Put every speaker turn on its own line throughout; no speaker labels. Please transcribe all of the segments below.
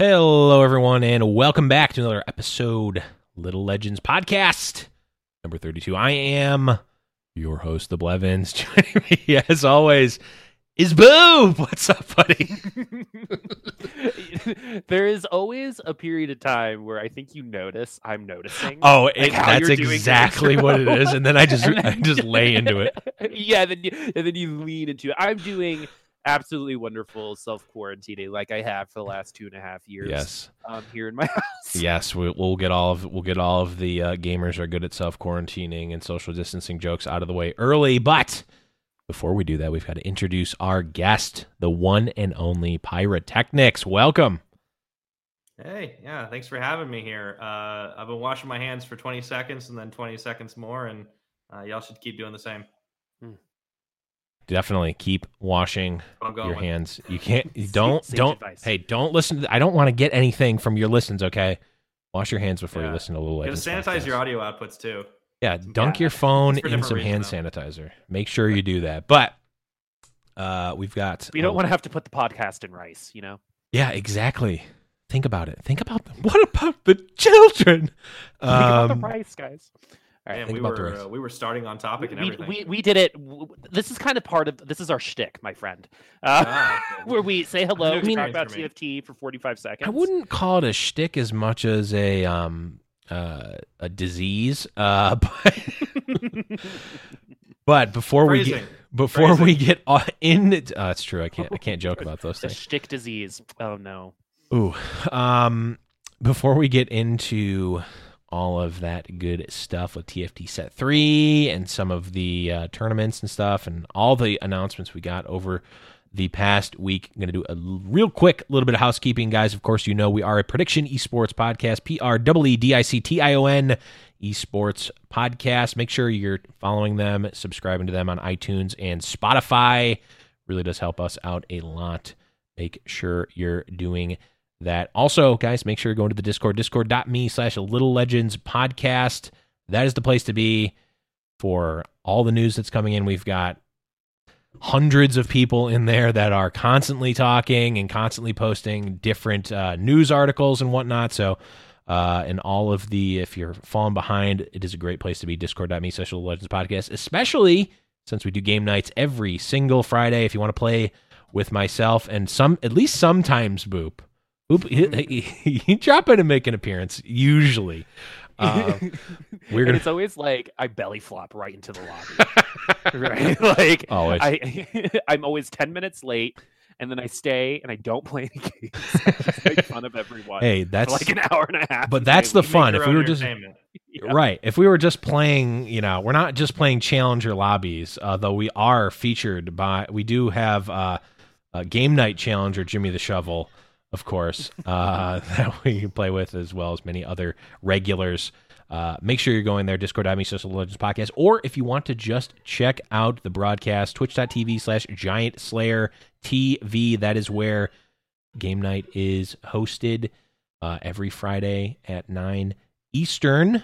Hello, everyone, and welcome back to another episode Little Legends podcast number thirty-two. I am your host, the Blevins. Joining me, as always, is Boo. What's up, buddy?
there is always a period of time where I think you notice I'm noticing.
Oh, it,
how
that's exactly what it is, and then I just
And
I just lay into it.
yeah, then you, and then you lean into it. I'm doing absolutely wonderful self quarantining like I have for the last two and a half years.
Yes,
um, here in my house.
yes, we, we'll get all of we'll get all of the uh, gamers are good at self quarantining and social distancing jokes out of the way early, but. Before we do that, we've got to introduce our guest, the one and only PiraTechnics. Welcome.
Hey, yeah, thanks for having me here. Uh, I've been washing my hands for 20 seconds and then 20 seconds more, and uh, y'all should keep doing the same.
Definitely keep washing
What I'm going
your hands. You can't. You don't.
sage
don't.
advice.
Hey, don't listen. To, I don't want to get anything from your listens. Okay, wash your hands before you listen to Little
Gotta sanitize
podcast.
your audio outputs too.
Yeah, dunk
Yeah,
your phone in some hand
reasons,
sanitizer. Make sure you do that. But uh, we've got.
We don't
oh,
want to have to put the podcast in rice, you know.
Yeah, exactly. Think about it. Think about what about the children?
Think about the
Um,
rice, guys. All right.
Man,
think
we
about the
were uh, we were starting on topic and
we,
everything.
we, we did it. This is kind of part of this is our shtick, my friend. Uh,
Ah,
where we say hello,
New
we talk about
for.
TFT for 45 seconds.
I wouldn't call it a shtick as much as a um uh, a disease. Uh, but but before we get
Phrasing.
before we get on in, it, uh, it's true. I can't I can't joke about those
The
things.
shtick disease. Oh no.
Ooh, um, before we get into all of that good stuff with TFT Set Three and some of the uh, tournaments and stuff, and all the announcements we got over the past week, I'm going to do a real quick little bit of housekeeping, guys. Of course, you know we are a prediction esports podcast, P R E E D I C T I O N esports podcast. Make sure you're following them, subscribing to them on iTunes and Spotify. Really does help us out a lot. Make sure you're doing that. Also, guys, make sure you're going to the Discord, discord.me slash little legends podcast. That is the place to be for all the news that's coming in. We've got hundreds of people in there that are constantly talking and constantly posting different uh, news articles and whatnot. So, uh, and all of the, if you're falling behind, it is a great place to be. Discord.me slash little legends podcast, especially since we do game nights every single Friday. If you want to play with myself and some, at least sometimes, Boop. Boop, he, he, he drop in and make an appearance, usually. Uh, we're gonna-
it's always like I belly flop right into the lobby. right? Like
Always.
I I'm always 10 minutes late and then I stay and I don't play any games. I just make fun of everyone
Hey,
for
that's
like an hour and a half.
but that's the
"We make
fun. If we were just.
Yeah.
right, if we were just playing, you know, we're not just playing challenger lobbies, uh, though we are featured by. We do have uh, a game night challenger, Jimmy the Shovel, of course, uh, that we play with, as well as many other regulars. Uh, make sure you're going there, discord.me social legends podcast. Or if you want to just check out the broadcast, twitch.tv slash giant slayer TV. That is where game night is hosted uh, every Friday at 9 Eastern.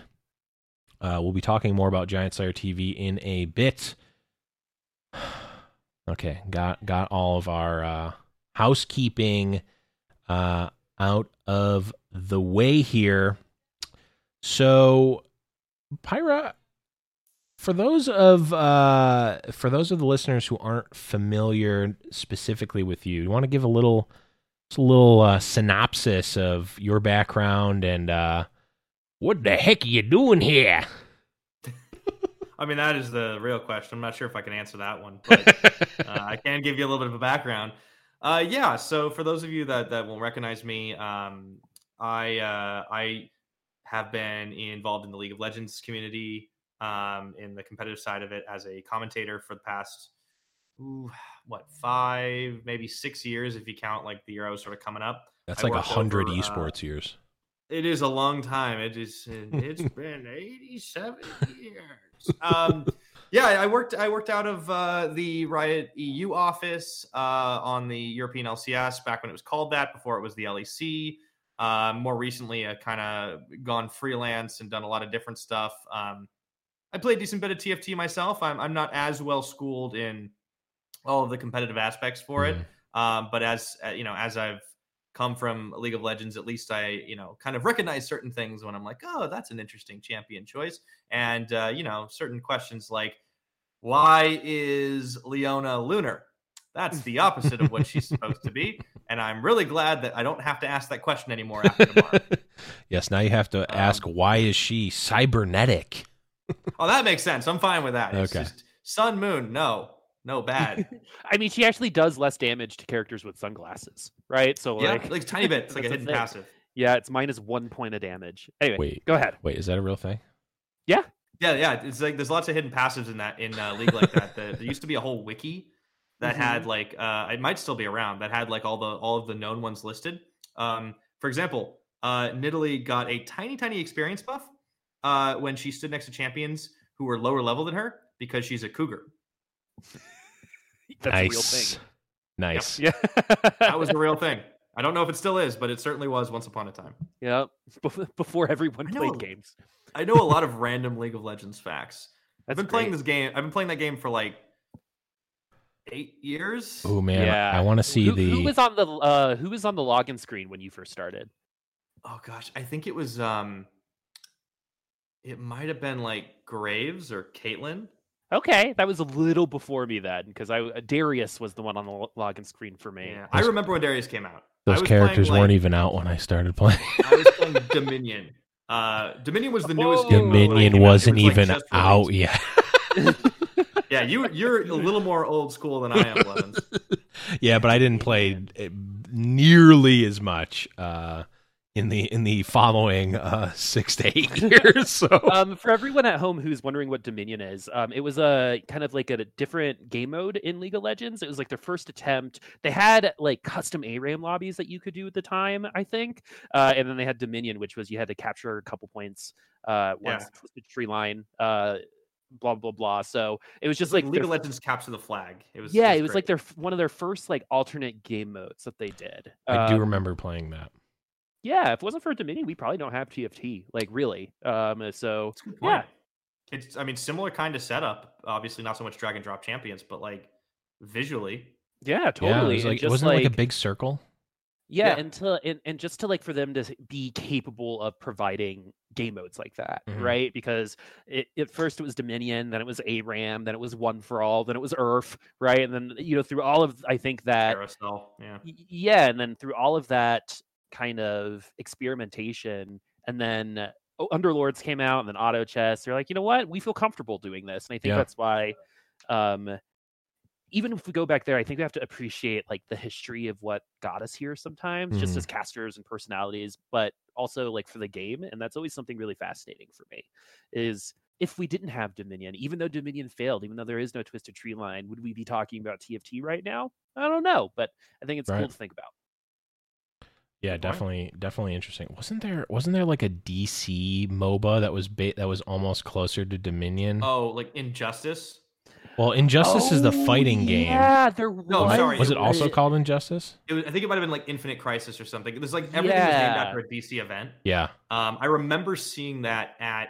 Uh, we'll be talking more about Giant Slayer TV in a bit. Okay, got got all of our uh, housekeeping uh, out of the way here. So, Pyra, for those of uh, for those of the listeners who aren't familiar specifically with you, you want to give a little just a little uh, synopsis of your background and uh, what the heck are you doing here?
I mean, that is the real question. I'm not sure if I can answer that one, but uh, I can give you a little bit of a background. Uh, yeah. So for those of you that that will recognize me, um, I uh, I have been involved in the League of Legends community um, in the competitive side of it as a commentator for the past ooh, what five maybe six years if you count like the Euro sort of coming up.
That's
I
like a hundred
uh,
esports years.
It is a long time. It is. It's been eighty-seven years. Um, yeah, I worked. I worked out of uh, the Riot EU office uh, on the European LCS back when it was called that. Before it was the LEC. Uh, more recently, I kind of gone freelance and done a lot of different stuff. Um, I played a decent bit of TFT myself. I'm I'm not as well schooled in all of the competitive aspects for it.
Mhm.
Um, but as uh, you know, as I've come from League of Legends, at least I, you know, kind of recognize certain things when I'm like, oh, that's an interesting champion choice. And uh, you know, certain questions like, why is Leona lunar? That's the opposite of what she's supposed to be. And I'm really glad that I don't have to ask that question anymore after tomorrow.
yes, now you have to ask why is she cybernetic?
oh, that makes sense. I'm fine with that. It's
Okay.
just sun, moon, no, no bad.
I mean, she actually does less damage to characters with sunglasses, right? So
yeah,
like,
like tiny bit. It's like a hidden
the
passive.
yeah, it's minus one point of damage. Anyway,
Wait,
go ahead.
wait, is that a real thing?
Yeah, yeah. Yeah. It's like there's lots of hidden passives in that in uh, league like that. The, there used to be a whole wiki that had like uh, it might still be around that had like all the all of the known ones listed. Um, for example, uh, Nidalee got a tiny tiny experience buff uh, when she stood next to champions who were lower level than her because she's a cougar.
That's
nice.
a real thing.
Nice.
Yeah.
That was a real thing. I don't know if it still is, but it certainly was once upon a time.
yeah. Before everyone
I know.
played games.
I know a lot of random League of Legends facts. I've
That's
been playing this game. I've been playing that game for like eight years.
Oh man,
yeah.
I want to see
who,
the.
who was on the uh, who was on the login screen when you first started.
Oh gosh, I think it was um it might have been like Graves or Caitlyn.
Okay, that was a little before me then, because I Darius was the one on the lo- login screen for me.
Yeah. I remember when Darius came out.
Those
was playing,
characters weren't even out when I started playing.
I was playing Dominion. Uh Dominion was the newest
Oh.
game
Dominion
came out. It
wasn't
was,
even
just
out yet.
Yeah, you you're a little more old school than I am, Blevins.
yeah, but I didn't play uh, nearly as much uh, in the in the following uh, six to eight years. So
um, for everyone at home who's wondering what Dominion is, um, it was a kind of like a different game mode in League of Legends. It was like their first attempt. They had like custom ARAM lobbies that you could do at the time, I think, uh, and then they had Dominion, which was you had to capture a couple points uh, once
Yeah.
Twisted Treeline. Uh, blah blah blah. So it was just like
League of Legends capture the flag. It was
yeah,
it's
it was like their one of their first like alternate game modes that they did.
I do
Um,
remember playing that.
Yeah, if it wasn't for Dominion, we probably don't have TFT. Like really. Um, so
It's a good
yeah.
It's I mean similar kind of setup. Obviously not so much drag and drop champions, but like visually.
yeah,
Yeah,
totally.
it was like,
just
wasn't it
like,
like a big circle?
yeah,
Yeah.
and to and, and just to like for them to be capable of providing game modes like that,
Mhm.
right? Because it, at first it was Dominion, then it was ARAM, then it was One for All, then it was URF, right? And then you know through all of I think that
Carousel. Yeah.
Yeah and then through all of that kind of experimentation and then oh, underlords came out and then auto chess they're like you know what we feel comfortable doing this and i think
Yeah.
that's why um even if we go back there, I think we have to appreciate like the history of what got us here sometimes, just
Mhm.
as casters and personalities, but also like for the game. And that's always something really fascinating for me is if we didn't have Dominion, even though Dominion failed, even though there is no Twisted Treeline, would we be talking about TFT right now? I don't know, but I think it's cool to think about.
Yeah,
Good point.
definitely, definitely interesting. Wasn't there wasn't there like a DC MOBA that was ba- that was almost closer to Dominion?
Oh, like Injustice.
well, Injustice is the
Oh,
fighting game.
Yeah, there
No,
was.
sorry,
Was
it
it also
was-
called Injustice?
It was, I think it might have been like Infinite Crisis or something. It was like everything was named after a DC event.
Yeah.
Um, I remember seeing that at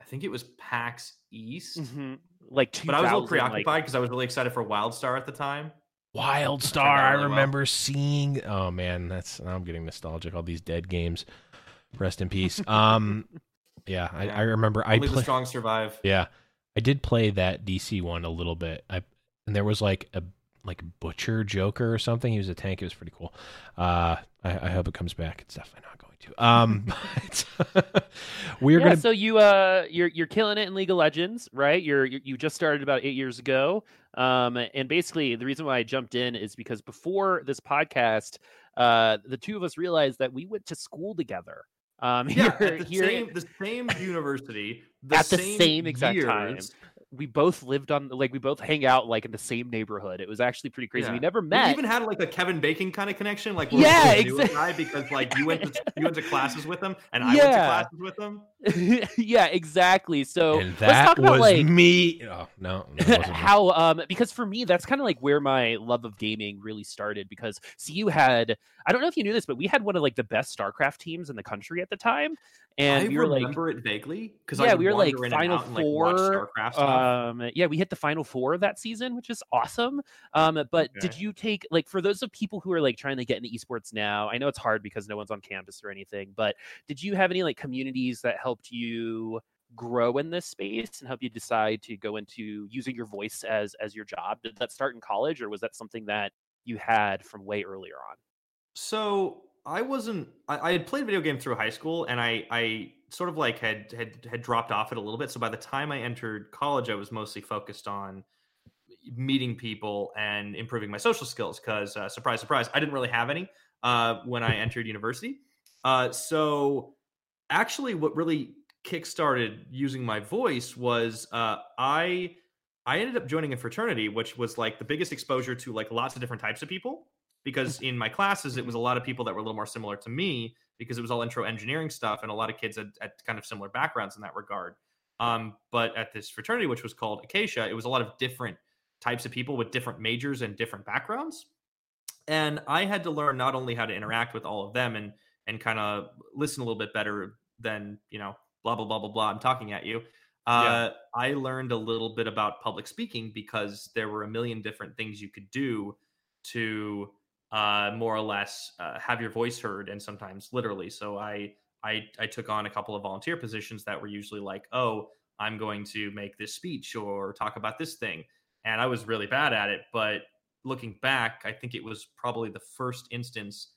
I think it was PAX East,
Mhm. Like, 2000,
but I was a little preoccupied because I was really excited for WildStar at the time.
Wild Star.
out
I
really well.
remember seeing. Oh man, that's I'm getting nostalgic. All these dead games. Rest in peace. Um, yeah, I, I remember. I
Only the strong survive.
Yeah, I did play that DC one a little bit. I and there was like a like Butcher Joker or something. He was a tank. It was pretty cool. Uh, I, I hope it comes back. It's definitely not going to. Um, but we're
yeah,
gonna.
so you uh you're you're killing it in League of Legends, right? You're, you you just started about eight years ago. Um, and basically the reason why I jumped in is because before this podcast, uh, the two of us realized that we went to school together. Um,
Yeah,
here,
at the
here
same the same university, the
at the
same,
same exact time. We both lived on like we both hang out like in the same neighborhood. It was actually pretty crazy.
Yeah.
We never met.
We even had like a Kevin Bacon kind of connection, like
Yeah,
we knew a
exact-
guy because like you went to you went to classes with him, and I went to classes with him.
yeah, exactly. So
and
let's talk about
was
like
me. Oh no, that wasn't me.
how um because for me that's kind of like where my love of gaming really started because CU had I don't know if you knew this but we had one of like the best StarCraft teams in the country at the time and
I
we were like
remember it vaguely because
Yeah,
I
we were, like,
wander and
Final
out and, like,
Four,
StarCraft
um yeah we hit the final four of that season which is awesome um but did you take like for those of people who are like trying to get into esports now i know it's hard because no one's on campus or anything but did you have any like communities that helped you grow in this space and help you decide to go into using your voice as as your job did that start in college or was that something that you had from way earlier on
So I wasn't. I, I had played video game through high school, and I I sort of like had had had dropped off it a little bit. So by the time I entered college, I was mostly focused on meeting people and improving my social skills. Because uh, surprise, surprise, I didn't really have any uh, when I entered university. Uh, so actually, what really kickstarted using my voice was uh, I I ended up joining a fraternity, which was like the biggest exposure to like lots of different types of people. Because in my classes, it was a lot of people that were a little more similar to me because it was all intro engineering stuff, and a lot of kids had, had kind of similar backgrounds in that regard. Um, but at this fraternity, which was called Acacia, it was a lot of different types of people with different majors and different backgrounds. And I had to learn not only how to interact with all of them and and kind of listen a little bit better than you know blah blah blah blah blah. I'm talking at you. Uh, I learned a little bit about public speaking because there were a million different things you could do to uh, more or less uh, have your voice heard, and sometimes literally. So I, I I took on a couple of volunteer positions that were usually like, oh, I'm going to make this speech or talk about this thing, and I was really bad at it. But looking back, I think it was probably the first instance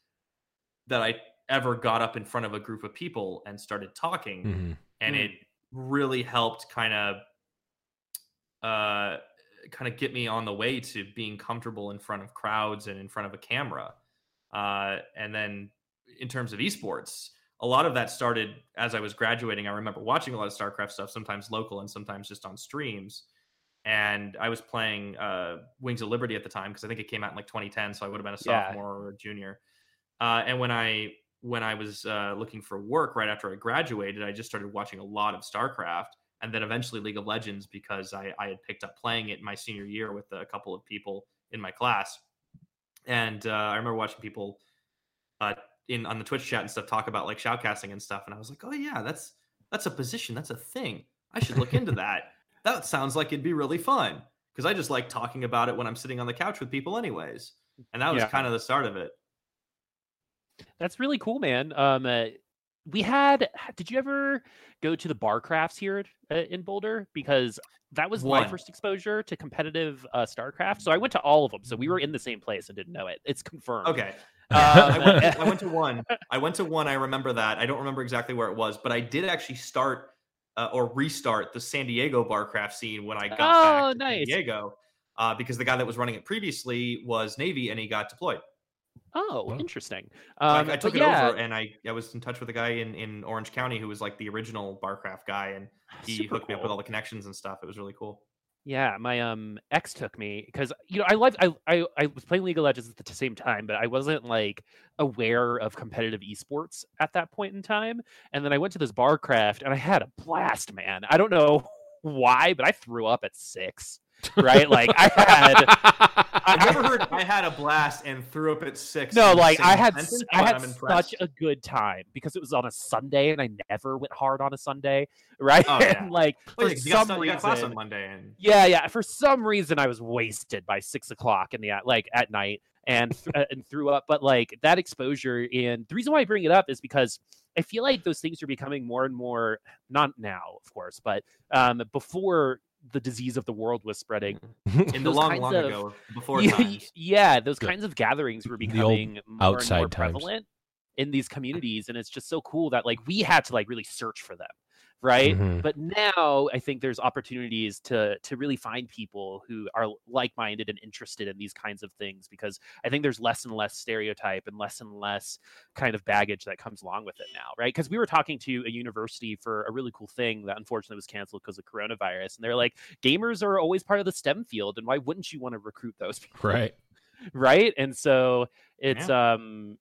that I ever got up in front of a group of people and started talking
Mhm.
and
Hmm.
it really helped kind of uh kind of get me on the way to being comfortable in front of crowds and in front of a camera uh and then in terms of esports a lot of that started as i was graduating i remember watching a lot of starcraft stuff sometimes local and sometimes just on streams and i was playing uh wings of liberty at the time because i think it came out in like 2010 so i would have been a
Yeah.
sophomore or a junior uh, and when I when I was uh, looking for work right after I graduated, I just started watching a lot of StarCraft, and then eventually League of Legends because I, I had picked up playing it my senior year with a couple of people in my class, and uh, I remember watching people uh, in on the Twitch chat and stuff talk about like shoutcasting and stuff, and I was like, oh yeah, that's that's a position, that's a thing. I should look into that. That sounds like it'd be really fun because I just like talking about it when I'm sitting on the couch with people, anyways. And that was
Yeah.
kind of the start of it.
That's really cool, man. Um, uh, we had. Did you ever go to the Barcrafts here uh, in Boulder? Because that was my first exposure to competitive uh, StarCraft. So I went to all of them. So we were in the same place and didn't know it. It's confirmed.
Okay.
Um,
I, went, I went to one. I went to one. I remember that. I don't remember exactly where it was, but I did actually start uh, or restart the San Diego Barcraft scene when I got
Oh,
back to
nice.
San Diego. uh, because the guy that was running it previously was Navy and he got deployed.
Oh, interesting.
So I-
Um,
I, took it
yeah,
over and I, I was in touch with a guy in, in Orange County who was like the original Barcraft guy and he
super
hooked me up with all the connections and stuff. It was really cool.
Yeah, my um ex took me because you know I loved I, I I was playing League of Legends at the same time, but I wasn't like aware of competitive esports at that point in time. And then I went to this Barcraft and I had a blast, man. I don't know why, but I threw up at six. Right, like I had
I've never heard I had a blast and threw up at six.
no, like I had
sentence,
s- I had such
impressed.
a good time because it was on a Sunday and I never went hard on a Sunday, right?
Oh, yeah.
and like
Well,
for
yeah, 'cause got,
some
you got class on
reason,
Monday and
Yeah, yeah. For some reason, I was wasted by six o'clock in the at- like at night and uh, and threw up. But like that exposure, and the reason why I bring it up is because I feel like those things are becoming more and more not now, of course, but um, before the disease of the world was spreading. Mm.
in the
Those
long,
kinds
long
of-
ago, before
yeah,
times.
yeah, those
The-
kinds of gatherings were
the old
becoming more and more
outside times.
prevalent in these mm. communities, and it's just so cool that like we had to like really search for them, right?
Mhm.
but now i think there's opportunities to to really find people who are like-minded and interested in these kinds of things because i think there's less and less stereotype and less and less kind of baggage that comes along with it now right because we were talking to a university for a really cool thing that unfortunately was canceled because of coronavirus and they're like gamers are always part of the stem field and why wouldn't you want to recruit those people
Right.
right and so it's um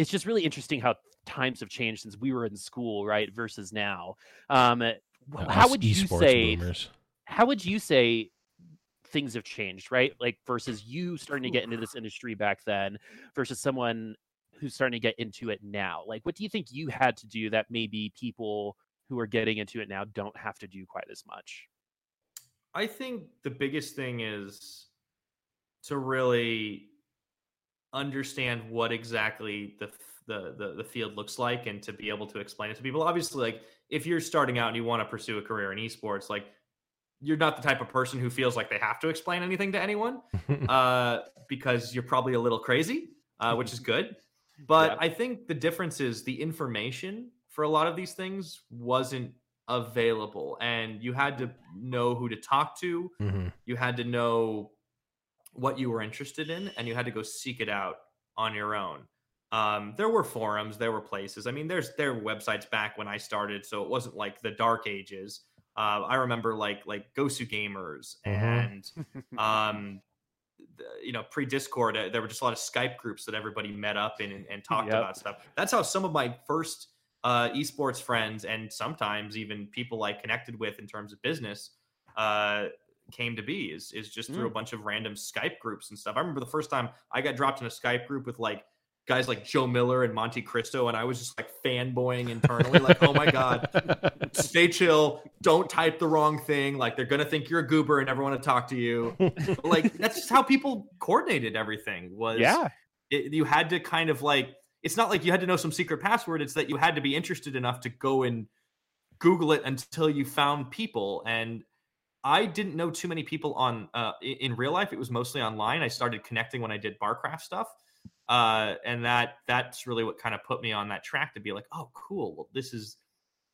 it's just really interesting how times have changed since we were in school right versus now. Um
Yeah,
how would you say
boomers.
how would you say things have changed right? Like versus you starting to get into this industry back then versus someone who's starting to get into it now. Like what do you think you had to do that maybe people who are getting into it now don't have to do quite as much?
I think the biggest thing is to really understand what exactly the, the the the field looks like and to be able to explain it to people. Obviously, like if you're starting out and you want to pursue a career in esports, like you're not the type of person who feels like they have to explain anything to anyone uh, because you're probably a little crazy, uh, which is good. But
Yep.
I think the difference is the information for a lot of these things wasn't available, and you had to know who to talk to.
Mhm.
You had to know what you were interested in, and you had to go seek it out on your own. Um, there were forums, there were places. I mean, there's there were websites back when I started, so it wasn't like the dark ages. Uh, I remember like like Gosu Gamers
Mhm.
and um, the- you know pre Discord. Uh, there were just a lot of Skype groups that everybody met up in and, and talked
Yep.
about stuff. That's how some of my first uh, esports friends and sometimes even people I connected with in terms of business uh, came to be. Is is just through a mm. bunch of random Skype groups and stuff. I remember the first time I got dropped in a Skype group with like guys like Joe Miller and Monte Cristo, and I was just like fanboying internally, like, oh my god, stay chill, don't type the wrong thing. Like they're gonna think you're a goober and never want to talk to you. like that's just how people coordinated everything. Was
yeah
it, you had to kind of like it's not like you had to know some secret password. It's that you had to be interested enough to go and Google it until you found people and. I didn't know too many people on uh, in real life. It was mostly online. I started connecting when I did Barcraft stuff, uh, and that that's really what kind of put me on that track to be like, oh, cool. Well, this is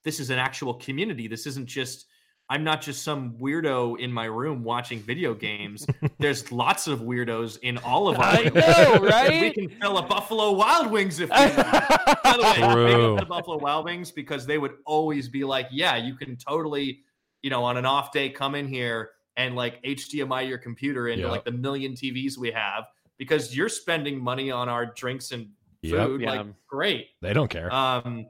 this is an actual community. This isn't just I'm not just some weirdo in my room watching video games. There's lots of weirdos in all of our
I know,
And we can fill a Buffalo Wild Wings if we want. By the way, big up
True.
Buffalo Wild Wings because they would always be like, yeah, you can totally, you know, on an off day come in here and like HDMI your computer into
Yep.
like the million TVs we have because you're spending money on our drinks and
Yep.
food.
Yeah.
Like, great.
They don't care.
Um,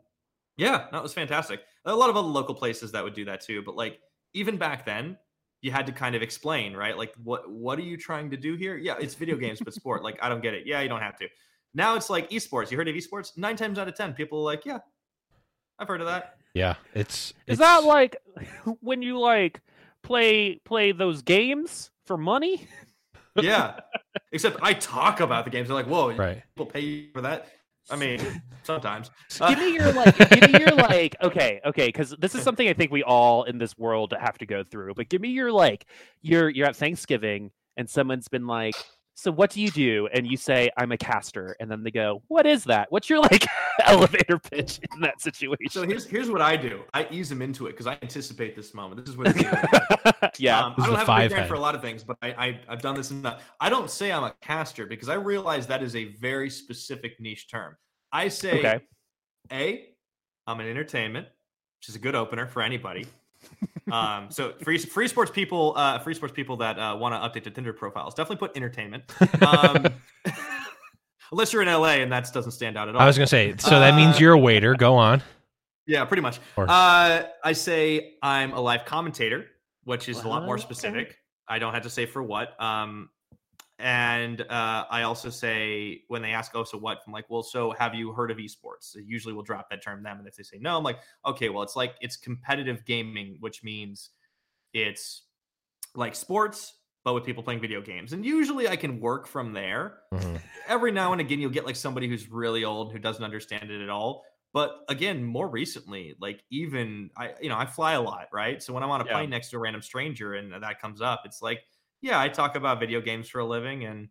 yeah, that was fantastic. A lot of other local places that would do that too, but like even back then, you had to kind of explain, right? Like, what what are you trying to do here? Yeah, it's video games, but sport. Like, I don't get it. Yeah, you don't have to. Now it's like esports. You heard of esports? Nine times out of ten, people are like, yeah, I've heard of that.
Yeah, it's
Is that like when you like play play those games for money?
Yeah. Except I talk about the games. They're like, whoa,
right?
people pay you for that. I mean, sometimes.
give me your like give me your like okay okay because this is something i think we all in this world have to go through but give me your like you're you're at thanksgiving and someone's been like so what do you do? And you say, I'm a caster. And then they go, what is that? What's your like elevator pitch in that situation?
So here's here's what I do. I ease them into it because I anticipate this moment. This is what. It
yeah.
Um,
This
I don't
a
have a
five
big for a lot of things, but I, I I've done this enough. I don't say I'm a caster because I realize that is a very specific niche term. I say,
Okay.
a, I'm an entertainment, which is a good opener for anybody. Um, so free free sports people, uh, free sports people that uh, want to update their Tinder profiles, definitely put entertainment. Um, unless you're in LA and that doesn't stand out at all.
I was gonna say, so that means
Uh,
you're a waiter. Go on.
Yeah, pretty much.
Or-
Uh, I say I'm a live commentator, which is a lot more
Okay.
specific. I don't have to say for what. Um, and uh, I also say when they ask, "Oh, so what?" I'm like, "Well, so have you heard of esports?" So usually we'll drop that term them, and if they say no, I'm like, "Okay, well, it's like it's competitive gaming, which means it's like sports." But with people playing video games, and usually I can work from there
Mhm.
every now and again you'll get like somebody who's really old who doesn't understand it at all but again more recently like even i you know i fly a lot right so when i'm on a
Yeah.
plane next to a random stranger and that comes up it's like yeah i talk about video games for a living and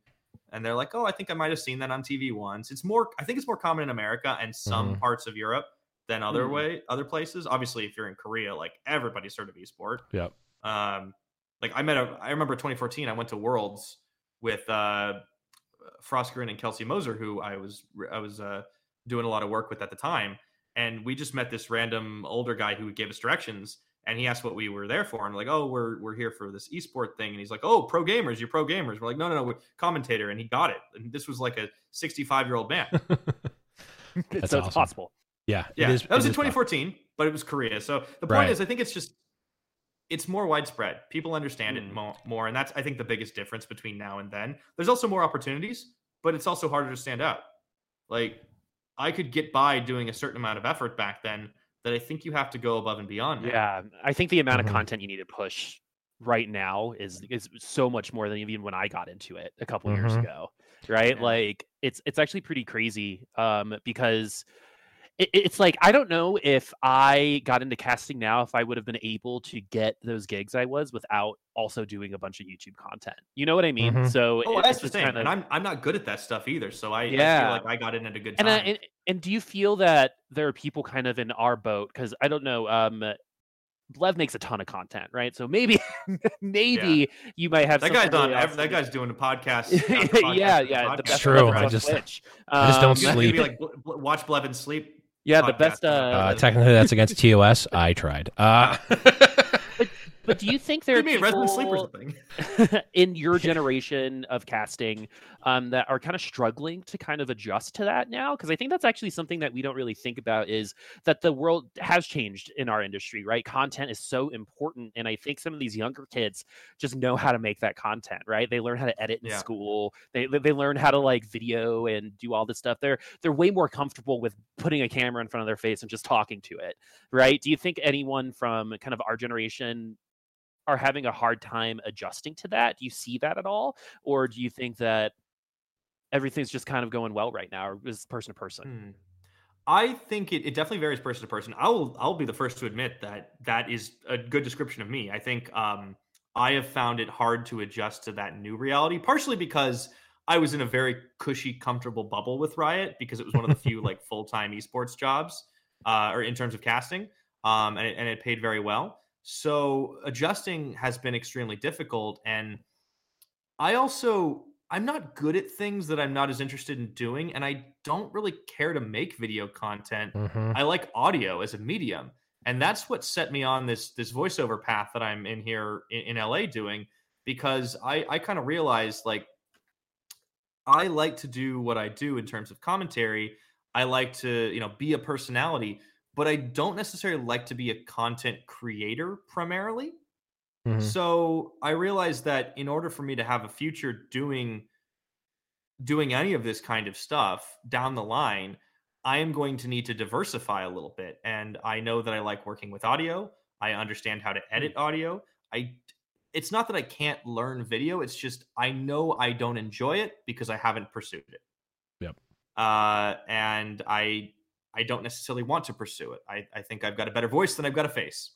and they're like oh i think i might have seen that on tv once it's more i think it's more common in america and some parts of europe than other
Mhm.
way other places obviously if you're in korea like everybody's heard of esport
Yeah.
um like i met a i remember 2014 i went to worlds with uh Froskurinn and Kelsey Moser, who I was I was uh, doing a lot of work with at the time, and we just met this random older guy who gave us directions, and he asked what we were there for, and we're like, oh, we're we're here for this esport thing, and he's like, oh, pro gamers, you're pro gamers. We're like, no, no, no, we're commentator, and he got it, and this was like a 65 year old man.
That's
so it's possible.
yeah.
Yeah,
it is,
that was
it
in
is fun.
2014, but it was Korea. So the point
Right.
is, I think it's just it's more widespread. People understand
Mm.
it more, more, and that's I think the biggest difference between now and then. There's also more opportunities, but it's also harder to stand out. Like I could get by doing a certain amount of effort back then that I think you have to go above and beyond. now.
Yeah. I think the amount of content you need to push right now is is so much more than even when I got into it a couple years
Mhm.
ago. Right?
Yeah.
Like it's it's actually pretty crazy um because it, it's like I don't know if I got into casting now if I would have been able to get those gigs I was without also doing a bunch of YouTube content. You know what I mean?
Mhm.
So
Oh,
it-
that's the thing,
kind
and I'm I'm not good at that stuff either. So I, I
Yeah.
feel like I got in at a good
and,
time.
uh, and and do you feel that there are people kind of in our boat because I don't know um Blev makes a ton of content, right? So maybe maybe you might have
that guy's on.
really
that guy's doing a podcast. after podcast
yeah,
after
yeah, the
podcast
best
true, I just- I just don't
Um,
sleep.
be like bl- bl- watch Blevin sleep.
Yeah, the best. Uh,
Uh, technically, that's against TOS. I tried. Uh,
but do you think there are
mean resident sleepers
people
thing?
in your generation of casting um, that are kind of struggling to kind of adjust to that now? Because I think that's actually something that we don't really think about is that the world has changed in our industry, right? Content is so important, and I think some of these younger kids just know how to make that content, right? They learn how to edit in
Yeah.
school. They they learn how to like video and do all this stuff. They're they're way more comfortable with putting a camera in front of their face and just talking to it, right? Do you think anyone from kind of our generation are having a hard time adjusting to that? Do you see that at all, or do you think that everything's just kind of going well right now, or is person to person?
Hmm. I think it, it definitely varies person to person. I will I'll be the first to admit that that is a good description of me. I think um, I have found it hard to adjust to that new reality, partially because I was in a very cushy, comfortable bubble with Riot because it was one of the few like full time esports jobs, uh, or in terms of casting, um, and, it, and it paid very well. So adjusting has been extremely difficult, and I also I'm not good at things that I'm not as interested in doing, and I don't really care to make video content.
mhm.
I like audio as a medium, and that's what set me on this this voiceover path that I'm in here in, in LA doing because I I kind of realized like I like to do what I do in terms of commentary. I like to you know be a personality, but I don't necessarily like to be a content creator primarily.
Mhm.
So I realized that in order for me to have a future doing doing any of this kind of stuff down the line, I am going to need to diversify a little bit. And I know that I like working with audio. I understand how to edit audio. I it's not that I can't learn video, it's just I know I don't enjoy it because I haven't pursued it.
Yep.
Uh and I I don't necessarily want to pursue it. I, I think I've got a better voice than I've got a face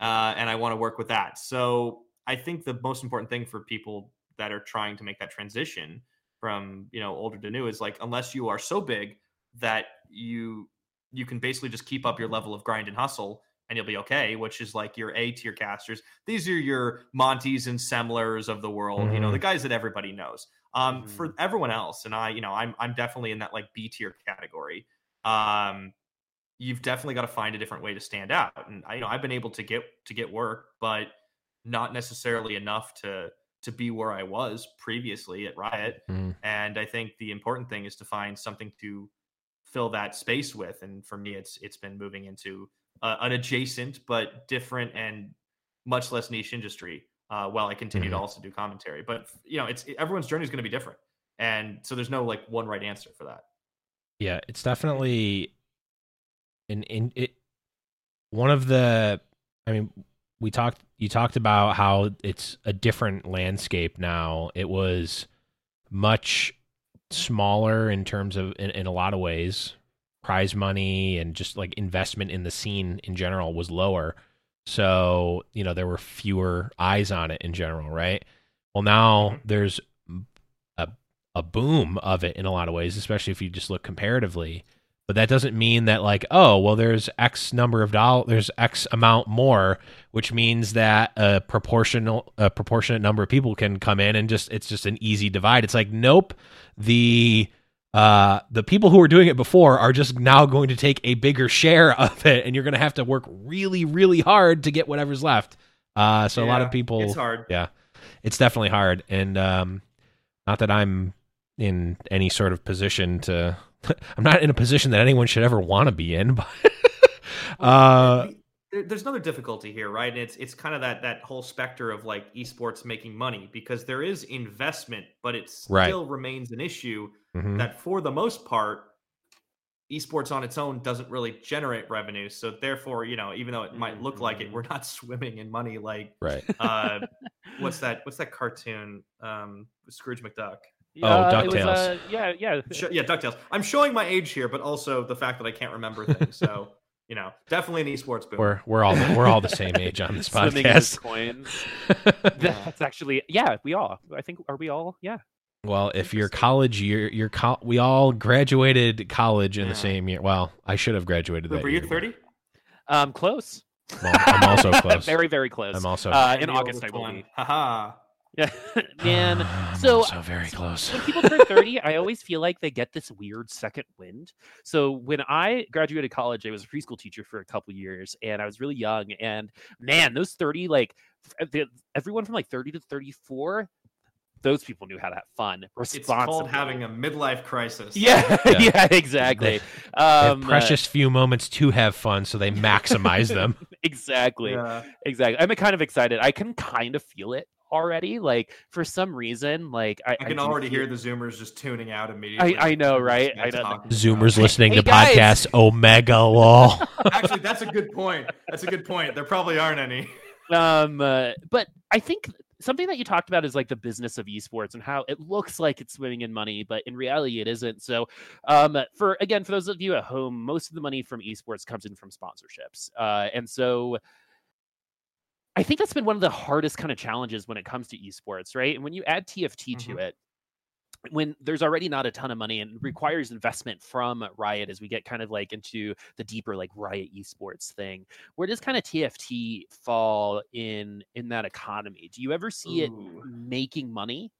uh, and I want to work with that. So I think the most important thing for people that are trying to make that transition from you know older to new is like unless you are so big that you you can basically just keep up your level of grind and hustle and you'll be okay, which is like your A tier casters. These are your Monties and Semmlers of the world, mm-hmm. you know, the
Mm-hmm.
guys that everybody knows. Um,
Mhm.
for everyone else, and I, you know, I'm I'm definitely in that like B tier category. Um, you've definitely got to find a different way to stand out. And I, you know, I've been able to get to get work, but not necessarily enough to to be where I was previously at Riot.
Mhm.
And I think the important thing is to find something to fill that space with. And for me, it's it's been moving into uh, an adjacent but different and much less niche industry. Uh, while I continue
Mhm.
to also do commentary, but you know, it's everyone's journey is going to be different, and so there's no like one right answer for that.
Yeah, it's definitely an in it. One of the, I mean, we talked. You talked about how it's a different landscape now. It was much smaller in terms of in, in a lot of ways. Prize money and just like investment in the scene in general was lower. So, you know, there were fewer eyes on it in general, right? Well, now
Mhm.
there's a boom of it in a lot of ways, especially if you just look comparatively. But that doesn't mean that like, oh, well, there's X number of dollars, there's X amount more, which means that a proportional, a proportionate number of people can come in and just it's just an easy divide. It's like, nope, the uh the people who were doing it before are just now going to take a bigger share of it, and you're going to have to work really, really hard to get whatever's left. Uh, so a lot of people,
it's hard.
yeah, it's definitely hard, and um, not that I'm in any sort of position to. I'm not in a position that anyone should ever want to be in, but uh,
there's another difficulty here, right? And it's it's kind of that that whole specter of like esports making money because there is investment, but it
Right.
still remains an issue
mhm.
that for the most part, esports on its own doesn't really generate revenue. So therefore, you know, even though it might look like it,
Mhm.
we're not swimming in money like
right.
uh what's that what's that cartoon? Um Scrooge McDuck.
Yeah, it was,
DuckTales.
uh, yeah, yeah.
Sh- yeah, DuckTales. I'm showing my age here, but also the fact that I can't remember things. So, you know, definitely an esports boom.
We're we're all we're all the same age on this
Swimming in
podcast.
coins. That's actually yeah. We all. I think are we all? Yeah.
well, if you're college, you're you're we all graduated college in
Yeah.
the same year. Well, I should have graduated that
Were you 30?
Um, close.
Well, I'm also close.
very very close.
I'm also
uh, in August, I
oldest one.
believe.
Haha.
Yeah, man.
I'm
so-
also very close.
when people turn 30 i always feel like they get this weird second wind so when i graduated college i was a preschool teacher for a couple years and i was really young and man those 30 like everyone from like 30 to 34 those people knew how to have fun
It's
responsibly.
called having a midlife crisis.
yeah
Yeah.
yeah, exactly
They have
um, uh,
precious few moments to have fun, so they maximize them.
exactly
Yeah.
exactly i'm kind of excited i can kind of feel it already like for some reason like i,
I can
do
already
feel-
hear the Zoomers just tuning out immediately.
I know, right? I know.
Zoomers
about-
listening
Hey,
to
guys!
podcasts, OMEGALUL.
Actually, that's a good point. That's a good point. There probably aren't any.
um uh, but i think something that you talked about is like the business of esports and how it looks like it's swimming in money but in reality it isn't so um for again for those of you at home most of the money from esports comes in from sponsorships uh and so i think that's been one of the hardest kind of challenges when it comes to esports right and when you add tft to mm-hmm. it when there's already not a ton of money and mm-hmm. requires investment from Riot as we get kind of like into the deeper like Riot esports thing, where does kind of TFT fall in in that economy? Do you ever see it making money?